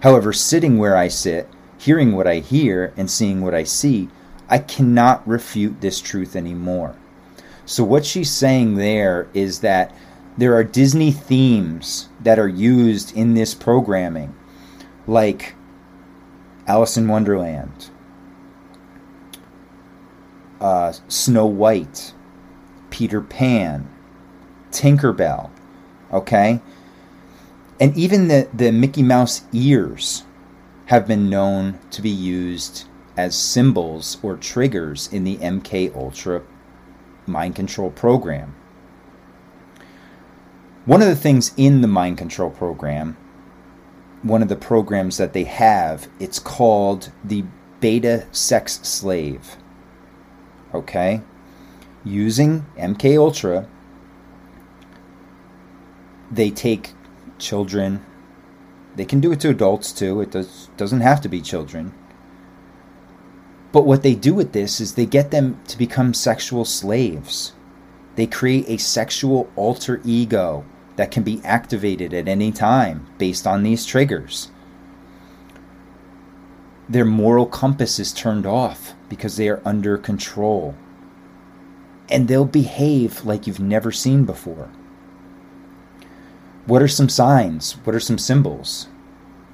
However, sitting where I sit, hearing what I hear and seeing what I see, I cannot refute this truth anymore. So, what she's saying there is that there are Disney themes that are used in this programming, like Alice in Wonderland, uh, Snow White, Peter Pan, Tinkerbell, okay? And even the, the Mickey Mouse ears have been known to be used as symbols or triggers in the MK Ultra mind control program. One of the things in the mind control program, one of the programs that they have, it's called the beta sex slave. Okay? Using MK Ultra, they take children. They can do it to adults too. It does doesn't have to be children. But what they do with this is they get them to become sexual slaves. They create a sexual alter ego that can be activated at any time based on these triggers. Their moral compass is turned off because they are under control. And they'll behave like you've never seen before. What are some signs? What are some symbols?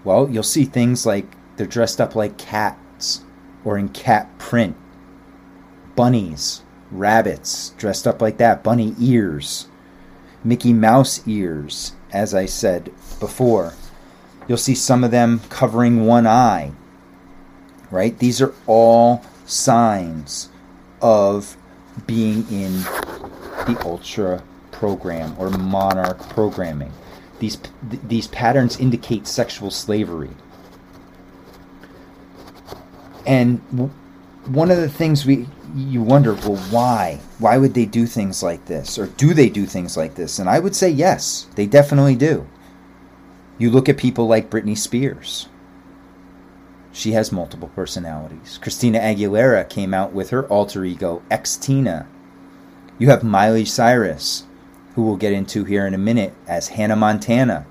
Well, you'll see things like they're dressed up like cats or in cat print, bunnies, rabbits dressed up like that, bunny ears Mickey Mouse ears, as I said before. You'll see some of them covering one eye. Right? These are all signs of being in the Ultra program or Monarch programming. These, these patterns indicate sexual slavery. And one of the things we you wonder, well, why? Why would they do things like this? Or do they do things like this? And I would say yes, they definitely do. You look at people like Britney Spears. She has multiple personalities. Christina Aguilera came out with her alter ego, Xtina. You have Miley Cyrus, who we'll get into here in a minute, as Hannah Montana.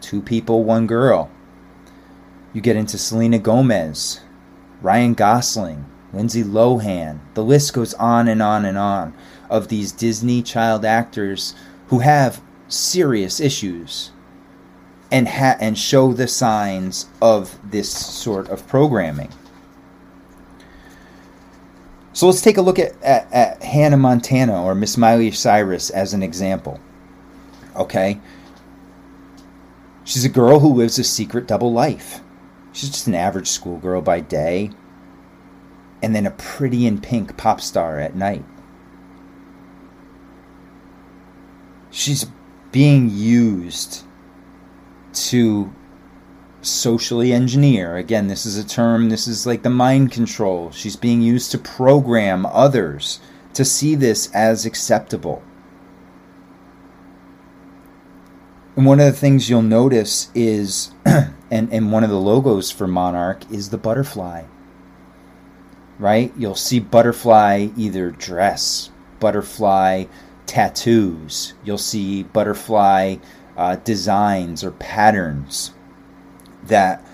Two people, one girl. You get into Selena Gomez, Ryan Gosling, Lindsay Lohan. The list goes on and on and on of these Disney child actors who have serious issues and ha- and show the signs of this sort of programming. So let's take a look at, at, at Hannah Montana or Miss Miley Cyrus as an example. Okay? She's a girl who lives a secret double life. She's just an average schoolgirl by day, and then a pretty in pink pop star at night. She's being used to socially engineer. Again, this is a term, this is like the mind control. She's being used to program others to see this as acceptable. And one of the things you'll notice is, and, and one of the logos for Monarch is the butterfly right? You'll see butterfly either dress, butterfly tattoos, you'll see butterfly uh, designs or patterns that.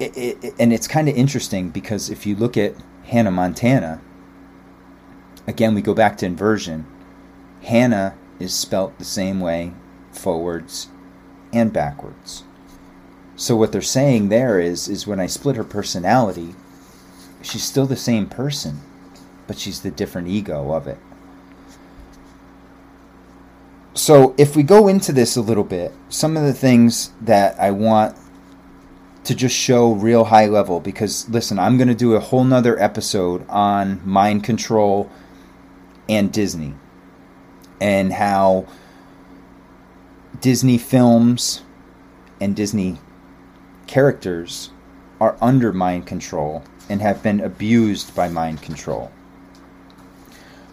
It, it, and it's kind of interesting because if you look at Hannah Montana, again, we go back to inversion. Hannah is spelt the same way forwards and backwards. So what they're saying there is is when I split her personality, she's still the same person, but she's the different ego of it. So if we go into this a little bit, some of the things that I want to just show real high level because listen, I'm going to do a whole nother episode on mind control and Disney and how Disney films and Disney characters are under mind control and have been abused by mind control.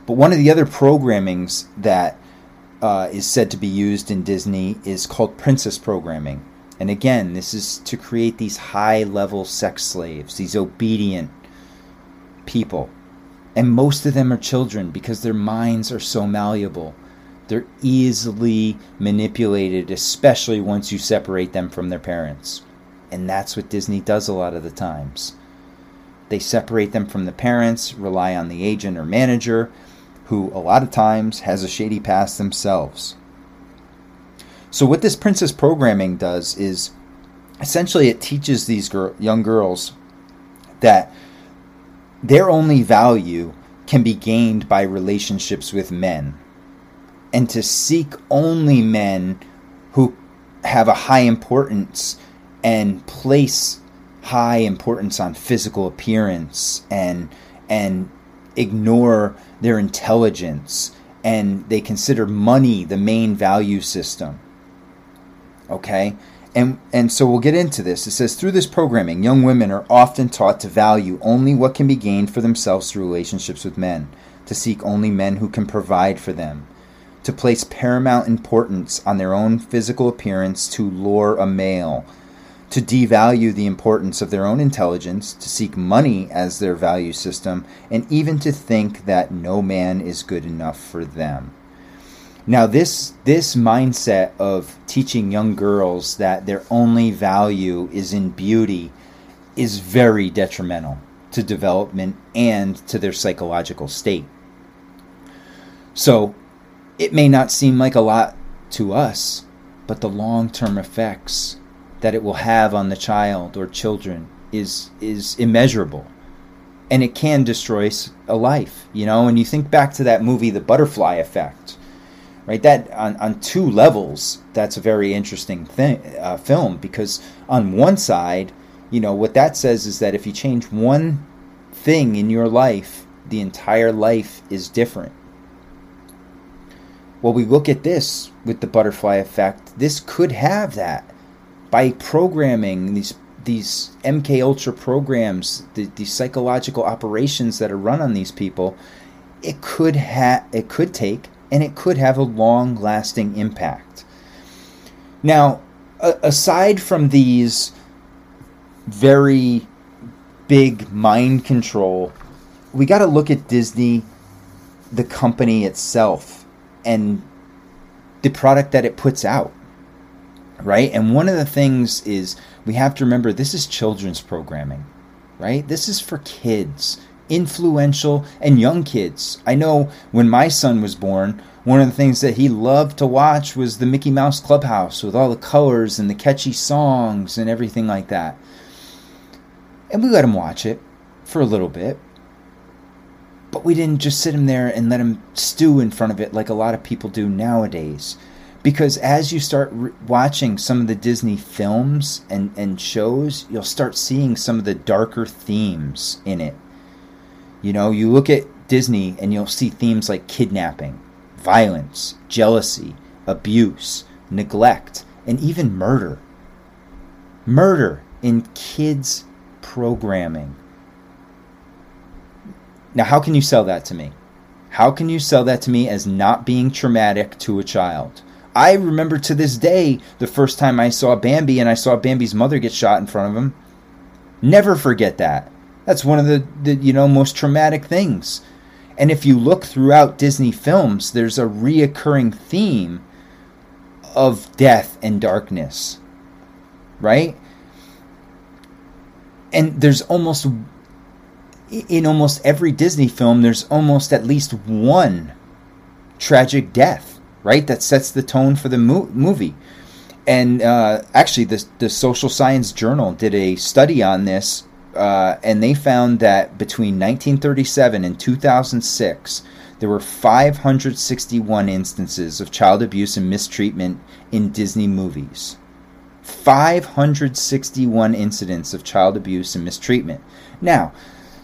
But one of the other programmings that uh, is said to be used in Disney is called princess programming. And again, this is to create these high level sex slaves, these obedient people. And most of them are children because their minds are so malleable. They're easily manipulated, especially once you separate them from their parents. And that's what Disney does a lot of the times. They separate them from the parents, rely on the agent or manager, who a lot of times has a shady past themselves. So, what this princess programming does is essentially it teaches these girl, young girls that their only value can be gained by relationships with men. And to seek only men who have a high importance and place high importance on physical appearance and and ignore their intelligence and they consider money the main value system. Okay? And and so we'll get into this. It says through this programming, young women are often taught to value only what can be gained for themselves through relationships with men, to seek only men who can provide for them, to place paramount importance on their own physical appearance to lure a male, to devalue the importance of their own intelligence, to seek money as their value system, and even to think that no man is good enough for them. Now this this mindset of teaching young girls that their only value is in beauty is very detrimental to development and to their psychological state. So it may not seem like a lot to us, but the long-term effects that it will have on the child or children is is immeasurable. And it can destroy a life you know? And you think back to that movie the butterfly effect right? That on, on two levels that's a very interesting thing uh, film because on one side you know what that says is that if you change one thing in your life the entire life is different. Well we look at this with the butterfly effect. This could have that. By programming these these MK Ultra programs, the, the psychological operations that are run on these people, it could have it could take and it could have a long lasting impact. Now, aside from these very big mind control, we got to look at Disney, the company itself, and the product that it puts out right? And one of the things is we have to remember this is children's programming, right? This is for kids, influential and young kids. I know when my son was born, one of the things that he loved to watch was the Mickey Mouse Clubhouse with all the colors and the catchy songs and everything like that. And we let him watch it for a little bit. But we didn't just sit him there and let him stew in front of it like a lot of people do nowadays because as you start re- watching some of the Disney films and, and shows, you'll start seeing some of the darker themes in it. You know, you look at Disney and you'll see themes like kidnapping, violence, jealousy, abuse, neglect, and even murder. Murder in kids' programming. Now, how can you sell that to me? How can you sell that to me as not being traumatic to a child? I remember to this day the first time I saw Bambi and I saw Bambi's mother get shot in front of him. Never forget that. That's one of the, the you know most traumatic things. And if you look throughout Disney films, there's a reoccurring theme of death and darkness. Right? And there's almost in almost every Disney film there's almost at least one tragic death right? That sets the tone for the mo- movie. And uh, actually, the, the Social Science Journal did a study on this, uh, and they found that between 1937 and 2006, there were 561 instances of child abuse and mistreatment in Disney movies. 561 incidents of child abuse and mistreatment. Now,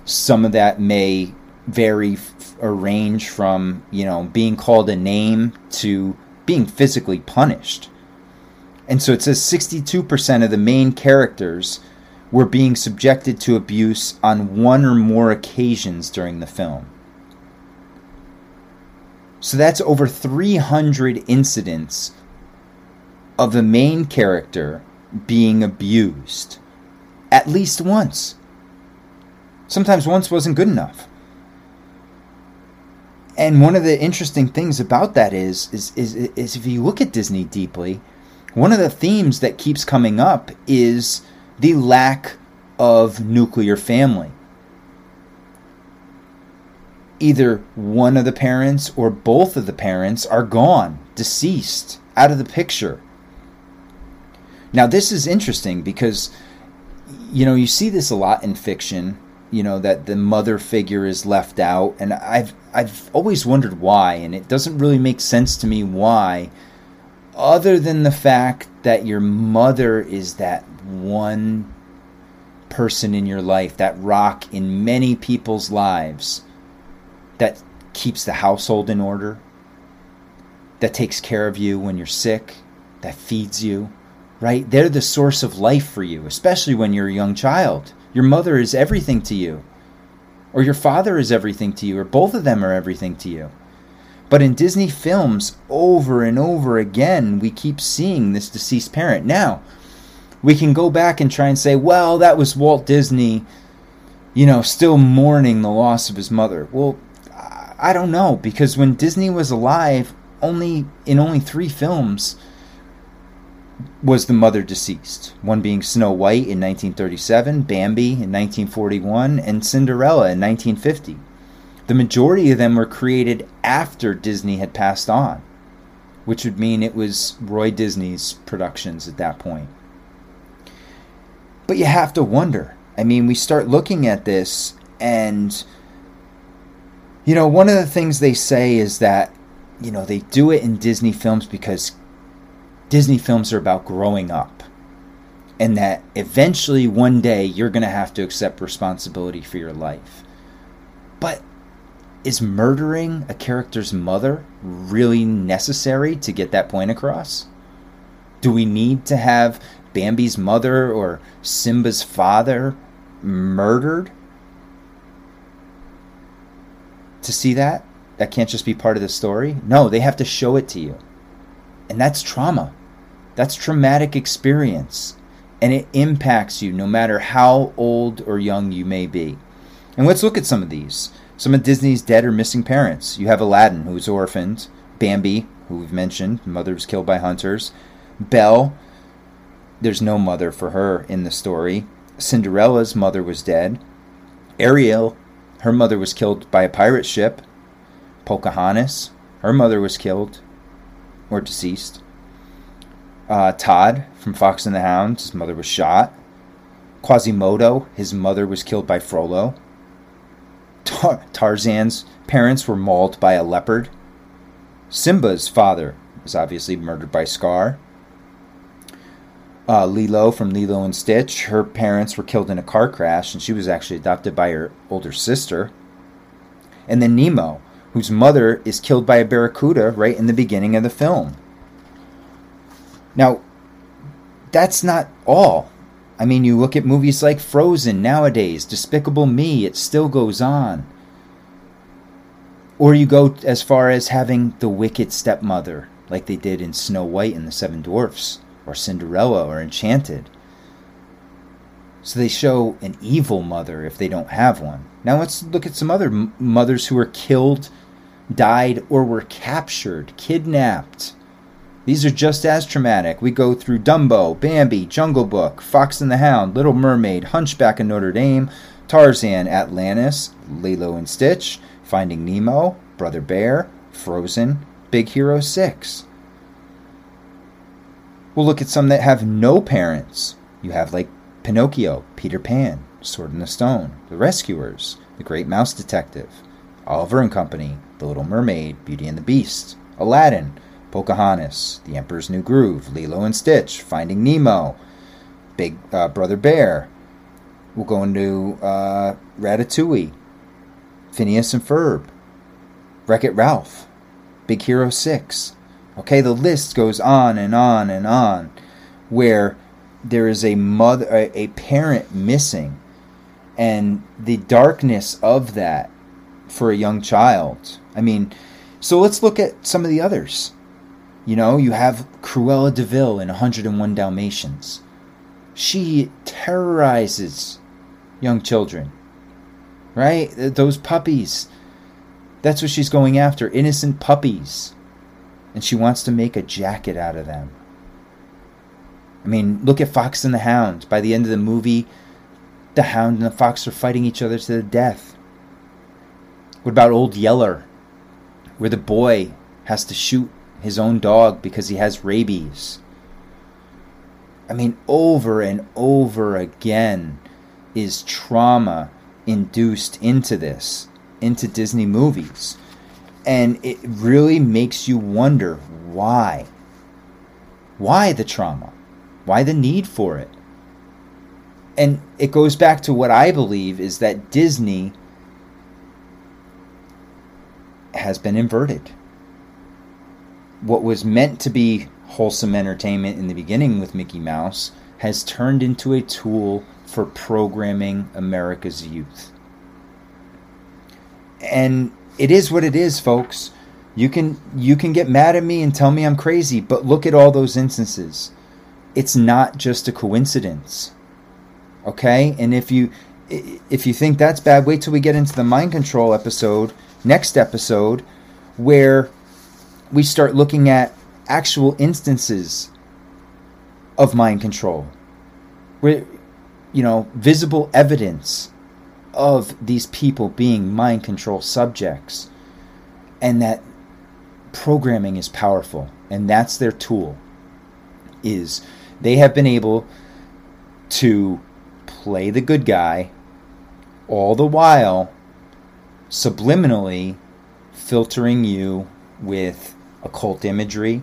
some of that may vary or range from you know being called a name to being physically punished. And so it says 62% of the main characters were being subjected to abuse on one or more occasions during the film. So that's over 300 incidents of the main character being abused at least once. Sometimes once wasn't good enough and one of the interesting things about that is, is is is if you look at Disney deeply, one of the themes that keeps coming up is the lack of nuclear family. Either one of the parents or both of the parents are gone, deceased, out of the picture. Now, this is interesting because, you know, you see this a lot in fiction you know that the mother figure is left out and I've I've always wondered why and it doesn't really make sense to me why other than the fact that your mother is that one person in your life, that rock in many people's lives that keeps the household in order, that takes care of you when you're sick, that feeds you, right? They're the source of life for you, especially when you're a young child. Your mother is everything to you, or your father is everything to you, or both of them are everything to you. But in Disney films, over and over again, we keep seeing this deceased parent. Now, we can go back and try and say, well, that was Walt Disney, you know, still mourning the loss of his mother. Well, I don't know because when Disney was alive, only in only 3 films was the mother deceased. One being Snow White in 1937, Bambi in 1941, and Cinderella in 1950. The majority of them were created after Disney had passed on, which would mean it was Roy Disney's productions at that point. But you have to wonder. I mean, we start looking at this, and, you know, one of the things they say is that, you know, they do it in Disney films because Disney films are about growing up. And that eventually, one day, you're going to have to accept responsibility for your life. But is murdering a character's mother really necessary to get that point across? Do we need to have Bambi's mother or Simba's father murdered to see that? That can't just be part of the story. No, they have to show it to you. And that's trauma. That's traumatic experience. And it impacts you no matter how old or young you may be. And let's look at some of these. Some of Disney's dead or missing parents. You have Aladdin, who's orphaned. Bambi, who we've mentioned, mother was killed by hunters. Belle, there's no mother for her in the story. Cinderella's mother was dead. Ariel, her mother was killed by a pirate ship. Pocahontas, her mother was killed or deceased. Uh, Tod from Fox and the Hound, his mother was shot. Quasimodo, his mother was killed by Frollo. Tar- Tarzan's parents were mauled by a leopard. Simba's father was obviously murdered by Scar. Uh, Lilo from Lilo and Stitch, her parents were killed in a car crash, and she was actually adopted by her older sister. And then Nemo, whose mother is killed by a barracuda right in the beginning of the film. Now, that's not all. I mean, you look at movies like Frozen nowadays, Despicable Me, it still goes on. Or you go as far as having the wicked stepmother, like they did in Snow White and the Seven Dwarfs or Cinderella or Enchanted. So they show an evil mother if they don't have one. Now let's look at some other m- mothers who were killed, died, or were captured, kidnapped. These are just as traumatic. We go through Dumbo, Bambi, Jungle Book, Fox and the Hound, Little Mermaid, Hunchback of Notre Dame, Tarzan, Atlantis, Lilo and Stitch, Finding Nemo, Brother Bear, Frozen, Big Hero 6. We'll look at some that have no parents. You have like Pinocchio, Peter Pan, Sword in the Stone, The Rescuers, The Great Mouse Detective, Oliver and Company, The Little Mermaid, Beauty and the Beast, Aladdin, Pocahontas, The Emperor's New Groove, Lilo and Stitch, Finding Nemo, Big uh, Brother Bear. We'll go into uh, Ratatouille, Phineas and Ferb, Wreck It Ralph, Big Hero 6, Okay, the list goes on and on and on where there is a mother a parent missing and the darkness of that for a young child. I mean, so let's look at some of the others. You know, you have Cruella de Vil in 101 Dalmatians. She terrorizes young children. Right? Those puppies. That's what she's going after innocent puppies and she wants to make a jacket out of them. I mean, look at Fox and the Hound. By the end of the movie, the Hound and the Fox are fighting each other to the death. What about Old Yeller, where the boy has to shoot his own dog because he has rabies? I mean, over and over again is trauma induced into this, into Disney movies. And it really makes you wonder why. Why the trauma? Why the need for it? And it goes back to what I believe is that Disney has been inverted. What was meant to be wholesome entertainment in the beginning with Mickey Mouse has turned into a tool for programming America's youth. And it is what it is, folks. You can you can get mad at me and tell me I'm crazy, but look at all those instances. It's not just a coincidence. Okay? And if you if you think that's bad, wait till we get into the mind control episode, next episode, where we start looking at actual instances of mind control. Where you know, visible evidence of these people being mind control subjects and that programming is powerful and that's their tool is they have been able to play the good guy all the while subliminally filtering you with occult imagery,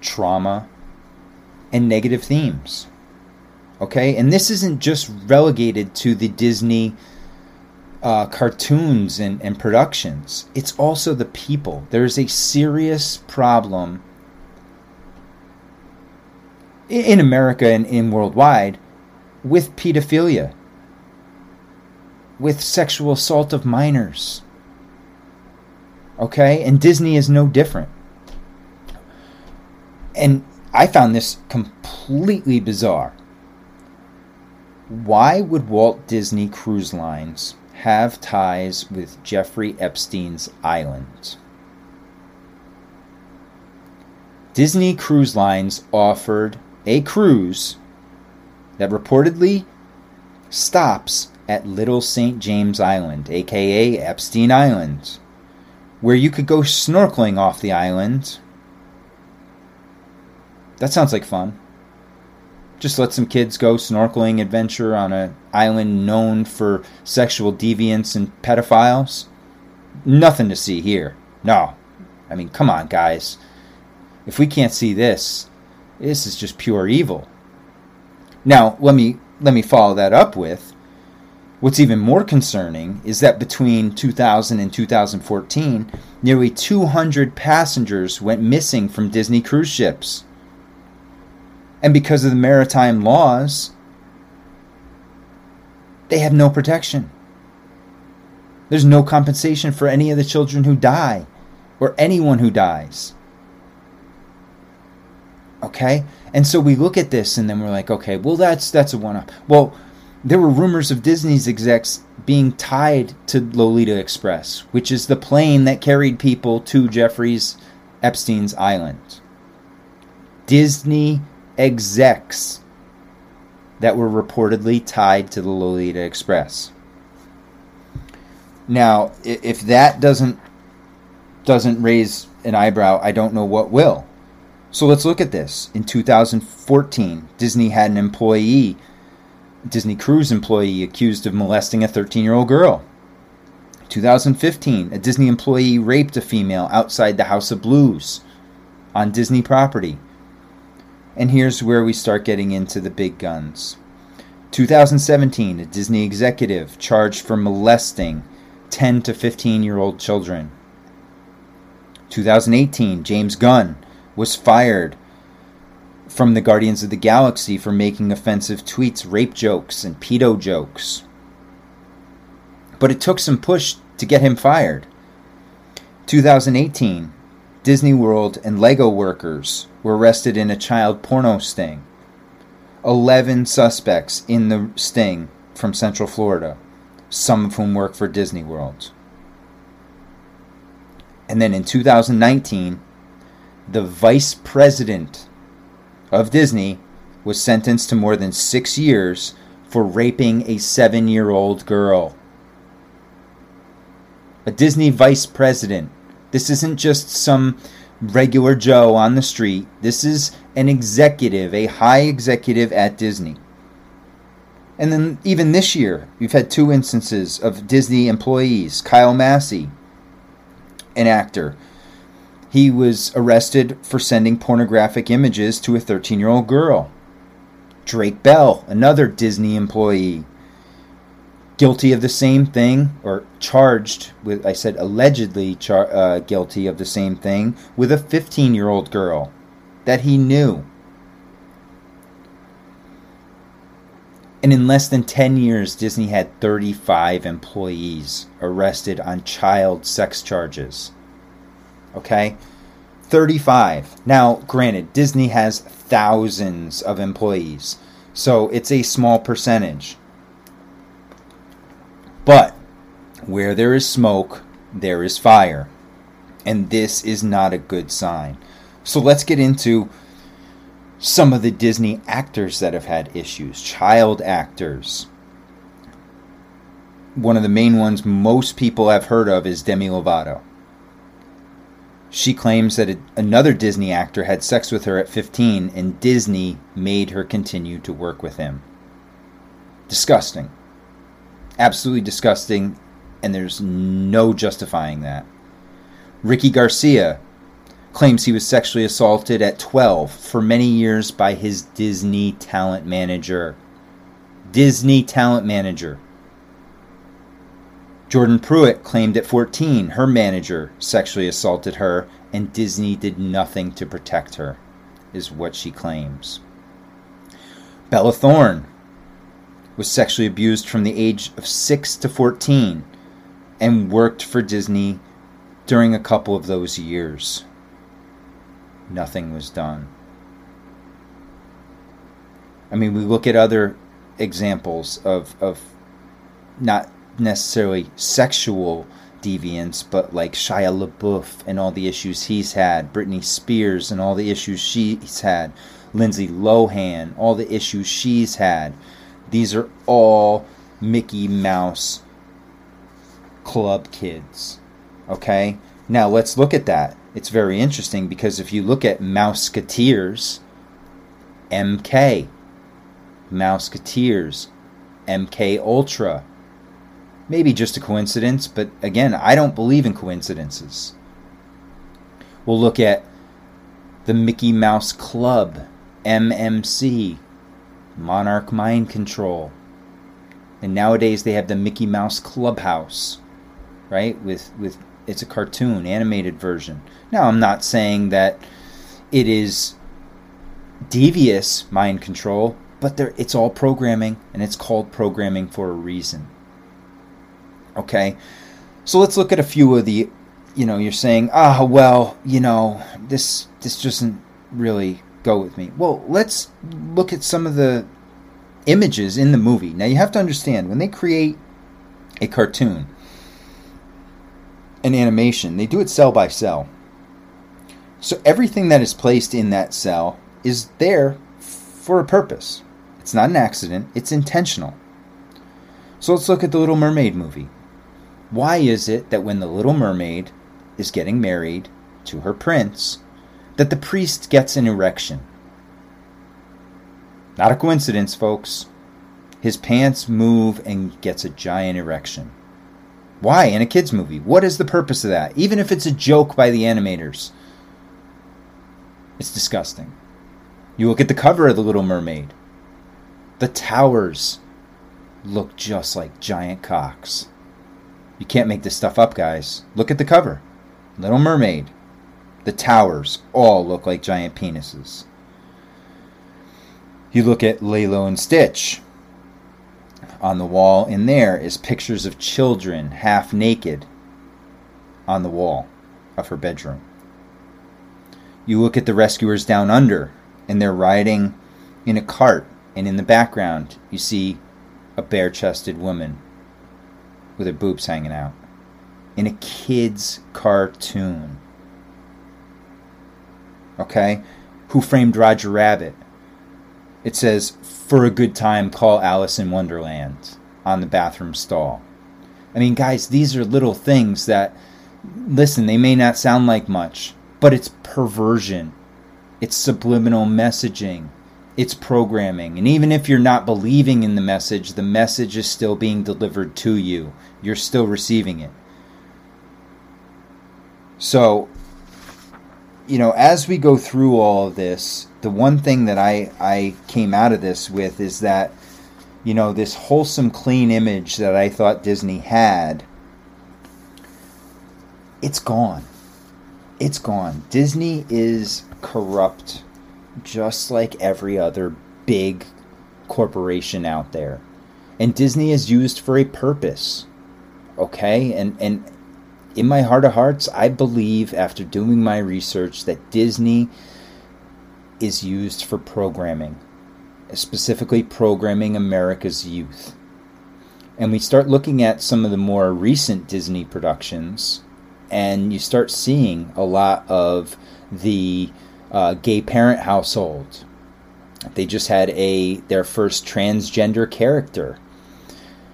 trauma, and negative themes. Okay, and this isn't just relegated to the Disney uh, cartoons and, and productions, it's also the people. There's a serious problem in America and in worldwide with pedophilia, with sexual assault of minors. Okay, and Disney is no different. And I found this completely bizarre why would Walt Disney Cruise Lines have ties with Jeffrey Epstein's island? Disney Cruise Lines offered a cruise that reportedly stops at Little St. James Island, aka Epstein Island, where you could go snorkeling off the island. That sounds like fun just let some kids go snorkeling adventure on an island known for sexual deviants and pedophiles. Nothing to see here. No. I mean, come on, guys. If we can't see this, this is just pure evil. Now, let me let me follow that up with what's even more concerning is that between 2000 and 2014, nearly 200 passengers went missing from Disney cruise ships. And because of the maritime laws, they have no protection. There's no compensation for any of the children who die or anyone who dies. Okay? And so we look at this and then we're like, okay, well that's that's a one off. Well, there were rumors of Disney's execs being tied to Lolita Express, which is the plane that carried people to Jeffrey's Epstein's island. Disney execs that were reportedly tied to the Lolita Express. Now, if that doesn't doesn't raise an eyebrow, I don't know what will. So let's look at this. In 2014, Disney had an employee, Disney Cruise employee, accused of molesting a 13-year-old girl. 2015, a Disney employee raped a female outside the House of Blues on Disney property. And here's where we start getting into the big guns. 2017, a Disney executive charged for molesting 10 to 15 year old children. 2018, James Gunn was fired from the Guardians of the Galaxy for making offensive tweets, rape jokes, and pedo jokes. But it took some push to get him fired. 2018, Disney World and Lego workers were arrested in a child porno sting. 11 suspects in the sting from Central Florida, some of whom work for Disney World. And then in 2019, the vice president of Disney was sentenced to more than six years for raping a seven year old girl. A Disney vice president this isn't just some regular Joe on the street. This is an executive, a high executive at Disney. And then even this year, we've had two instances of Disney employees. Kyle Massey, an actor, he was arrested for sending pornographic images to a 13 year old girl. Drake Bell, another Disney employee, guilty of the same thing, or charged with, I said allegedly char- uh, guilty of the same thing, with a 15 year old girl that he knew. And in less than 10 years, Disney had 35 employees arrested on child sex charges. Okay? 35. Now, granted, Disney has thousands of employees, so it's a small percentage. But where there is smoke, there is fire. And this is not a good sign. So let's get into some of the Disney actors that have had issues, child actors. One of the main ones most people have heard of is Demi Lovato. She claims that another Disney actor had sex with her at 15 and Disney made her continue to work with him. Disgusting. Absolutely disgusting, and there's no justifying that. Ricky Garcia claims he was sexually assaulted at 12 for many years by his Disney talent manager. Disney talent manager. Jordan Pruitt claimed at 14 her manager sexually assaulted her and Disney did nothing to protect her, is what she claims. Bella Thorne was sexually abused from the age of 6 to 14 and worked for Disney during a couple of those years. Nothing was done. I mean, we look at other examples of, of not necessarily sexual deviance, but like Shia LaBeouf and all the issues he's had, Britney Spears and all the issues she's had, Lindsay Lohan, all the issues she's had. These are all Mickey Mouse club kids. Okay? Now let's look at that. It's very interesting because if you look at Mouseketeers, MK, Mouseketeers, MK Ultra, Maybe just a coincidence, but again, I don't believe in coincidences. We'll look at the Mickey Mouse Club, MMC, Monarch Mind Control. And nowadays they have the Mickey Mouse Clubhouse, right? With with it's a cartoon animated version. Now I'm not saying that it is devious mind control, but there it's all programming and it's called programming for a reason. Okay, so let's look at a few of the. You know, you're saying, ah, well, you know, this this doesn't really go with me. Well, let's look at some of the images in the movie. Now, you have to understand when they create a cartoon, an animation, they do it cell by cell. So everything that is placed in that cell is there for a purpose. It's not an accident, it's intentional. So let's look at the Little Mermaid movie. Why is it that when the little mermaid is getting married to her prince, that the priest gets an erection? Not a coincidence, folks. His pants move and gets a giant erection. Why in a kids movie? What is the purpose of that? Even if it's a joke by the animators. It's disgusting. You look at the cover of The Little Mermaid. The towers look just like giant cocks. You can't make this stuff up, guys. Look at the cover Little Mermaid. The towers all look like giant penises. You look at Lilo and Stitch. On the wall in there is pictures of children half naked on the wall of her bedroom. You look at the rescuers down under, and they're riding in a cart, and in the background, you see a bare chested woman with her boobs hanging out in a kid's cartoon. Okay? Who framed Roger Rabbit? It says, for a good time, call Alice in Wonderland on the bathroom stall. I mean, guys, these are little things that, listen, they may not sound like much, but it's perversion. It's subliminal messaging. It's programming. And even if you're not believing in the message, the message is still being delivered to you. You're still receiving it. So, you know, as we go through all of this, the one thing that I, I came out of this with is that, you know, this wholesome, clean image that I thought Disney had, it's gone. It's gone. Disney is corrupt just like every other big corporation out there. And Disney is used for a purpose. Okay? And and in my heart of hearts, I believe after doing my research that Disney is used for programming, specifically programming America's youth. And we start looking at some of the more recent Disney productions, and you start seeing a lot of the uh, gay parent household. They just had a their first transgender character.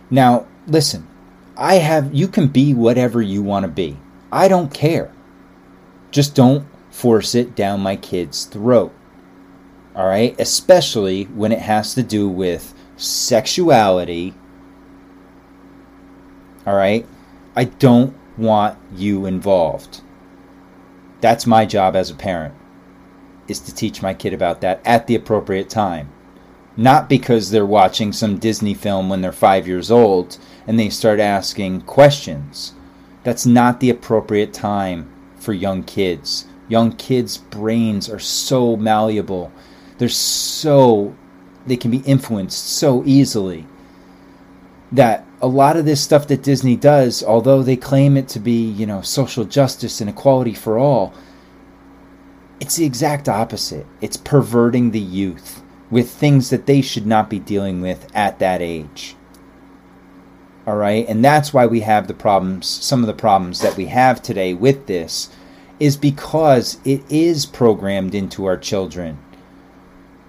Now, listen, I have you can be whatever you want to be. I don't care. Just don't force it down my kid's throat. All right? Especially when it has to do with sexuality. All right? I don't want you involved. That's my job as a parent is to teach my kid about that at the appropriate time. Not because they're watching some Disney film when they're five years old and they start asking questions. That's not the appropriate time for young kids. Young kids' brains are so malleable. They're so, they can be influenced so easily that a lot of this stuff that Disney does, although they claim it to be, you know, social justice and equality for all, it's the exact opposite. It's perverting the youth with things that they should not be dealing with at that age. All right? And that's why we have the problems, some of the problems that we have today with this is because it is programmed into our children.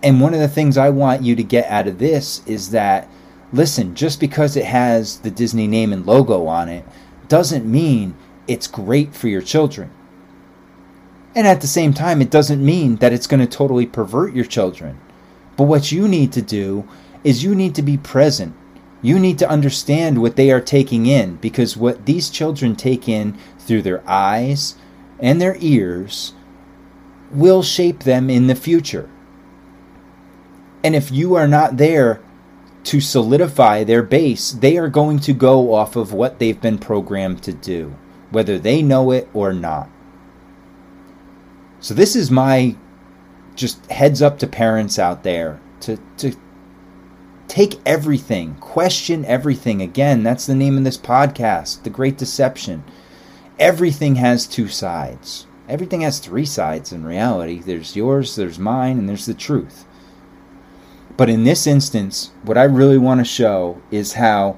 And one of the things I want you to get out of this is that listen, just because it has the Disney name and logo on it doesn't mean it's great for your children. And at the same time, it doesn't mean that it's going to totally pervert your children. But what you need to do is you need to be present. You need to understand what they are taking in because what these children take in through their eyes and their ears will shape them in the future. And if you are not there to solidify their base, they are going to go off of what they've been programmed to do, whether they know it or not. So this is my just heads up to parents out there to to take everything, question everything. Again, that's the name of this podcast, The Great Deception. Everything has two sides. Everything has three sides in reality. There's yours, there's mine, and there's the truth. But in this instance, what I really want to show is how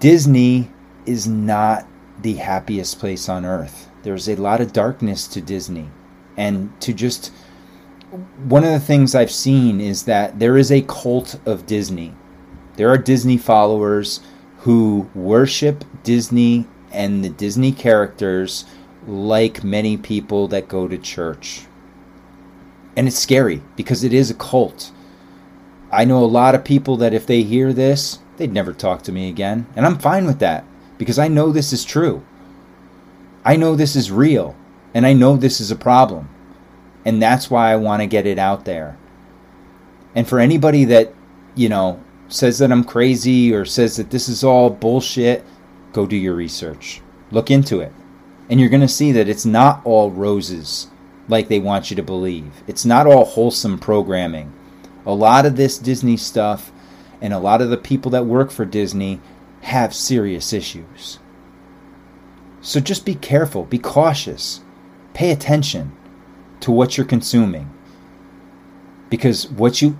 Disney is not the happiest place on earth. There's a lot of darkness to Disney. And to just. One of the things I've seen is that there is a cult of Disney. There are Disney followers who worship Disney and the Disney characters like many people that go to church. And it's scary because it is a cult. I know a lot of people that if they hear this, they'd never talk to me again. And I'm fine with that because I know this is true. I know this is real, and I know this is a problem. And that's why I want to get it out there. And for anybody that, you know, says that I'm crazy or says that this is all bullshit, go do your research. Look into it. And you're going to see that it's not all roses like they want you to believe. It's not all wholesome programming. A lot of this Disney stuff and a lot of the people that work for Disney have serious issues. So just be careful, be cautious, pay attention to what you're consuming. Because what you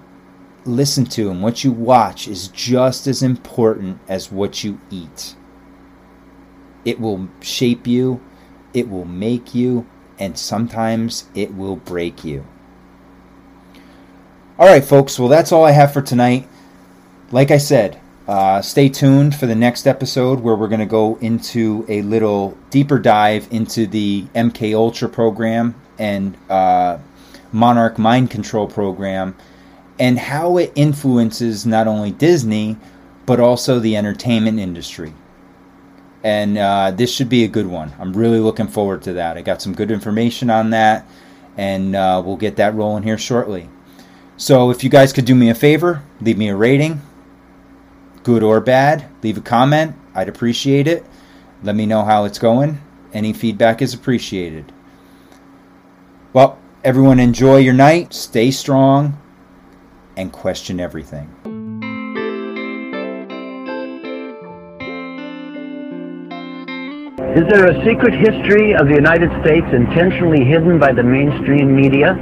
listen to and what you watch is just as important as what you eat. It will shape you, it will make you, and sometimes it will break you. All right, folks, well, that's all I have for tonight. Like I said, uh, stay tuned for the next episode where we're going to go into a little deeper dive into the MK Ultra program and uh, Monarch Mind Control program and how it influences not only Disney, but also the entertainment industry. And uh, this should be a good one. I'm really looking forward to that. I got some good information on that, and uh, we'll get that rolling here shortly. So, if you guys could do me a favor, leave me a rating, good or bad, leave a comment. I'd appreciate it. Let me know how it's going. Any feedback is appreciated. Well, everyone, enjoy your night, stay strong, and question everything. Is there a secret history of the United States intentionally hidden by the mainstream media?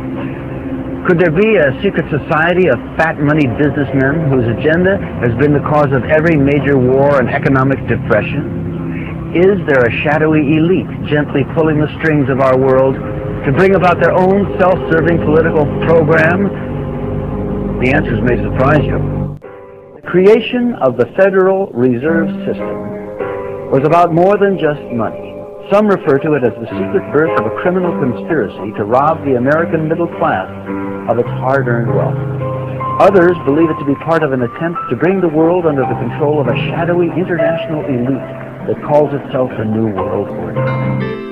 Could there be a secret society of fat money businessmen whose agenda has been the cause of every major war and economic depression? Is there a shadowy elite gently pulling the strings of our world to bring about their own self-serving political program? The answers may surprise you. The creation of the Federal Reserve System was about more than just money. Some refer to it as the secret birth of a criminal conspiracy to rob the American middle class of its hard-earned wealth. Others believe it to be part of an attempt to bring the world under the control of a shadowy international elite that calls itself the New World Order.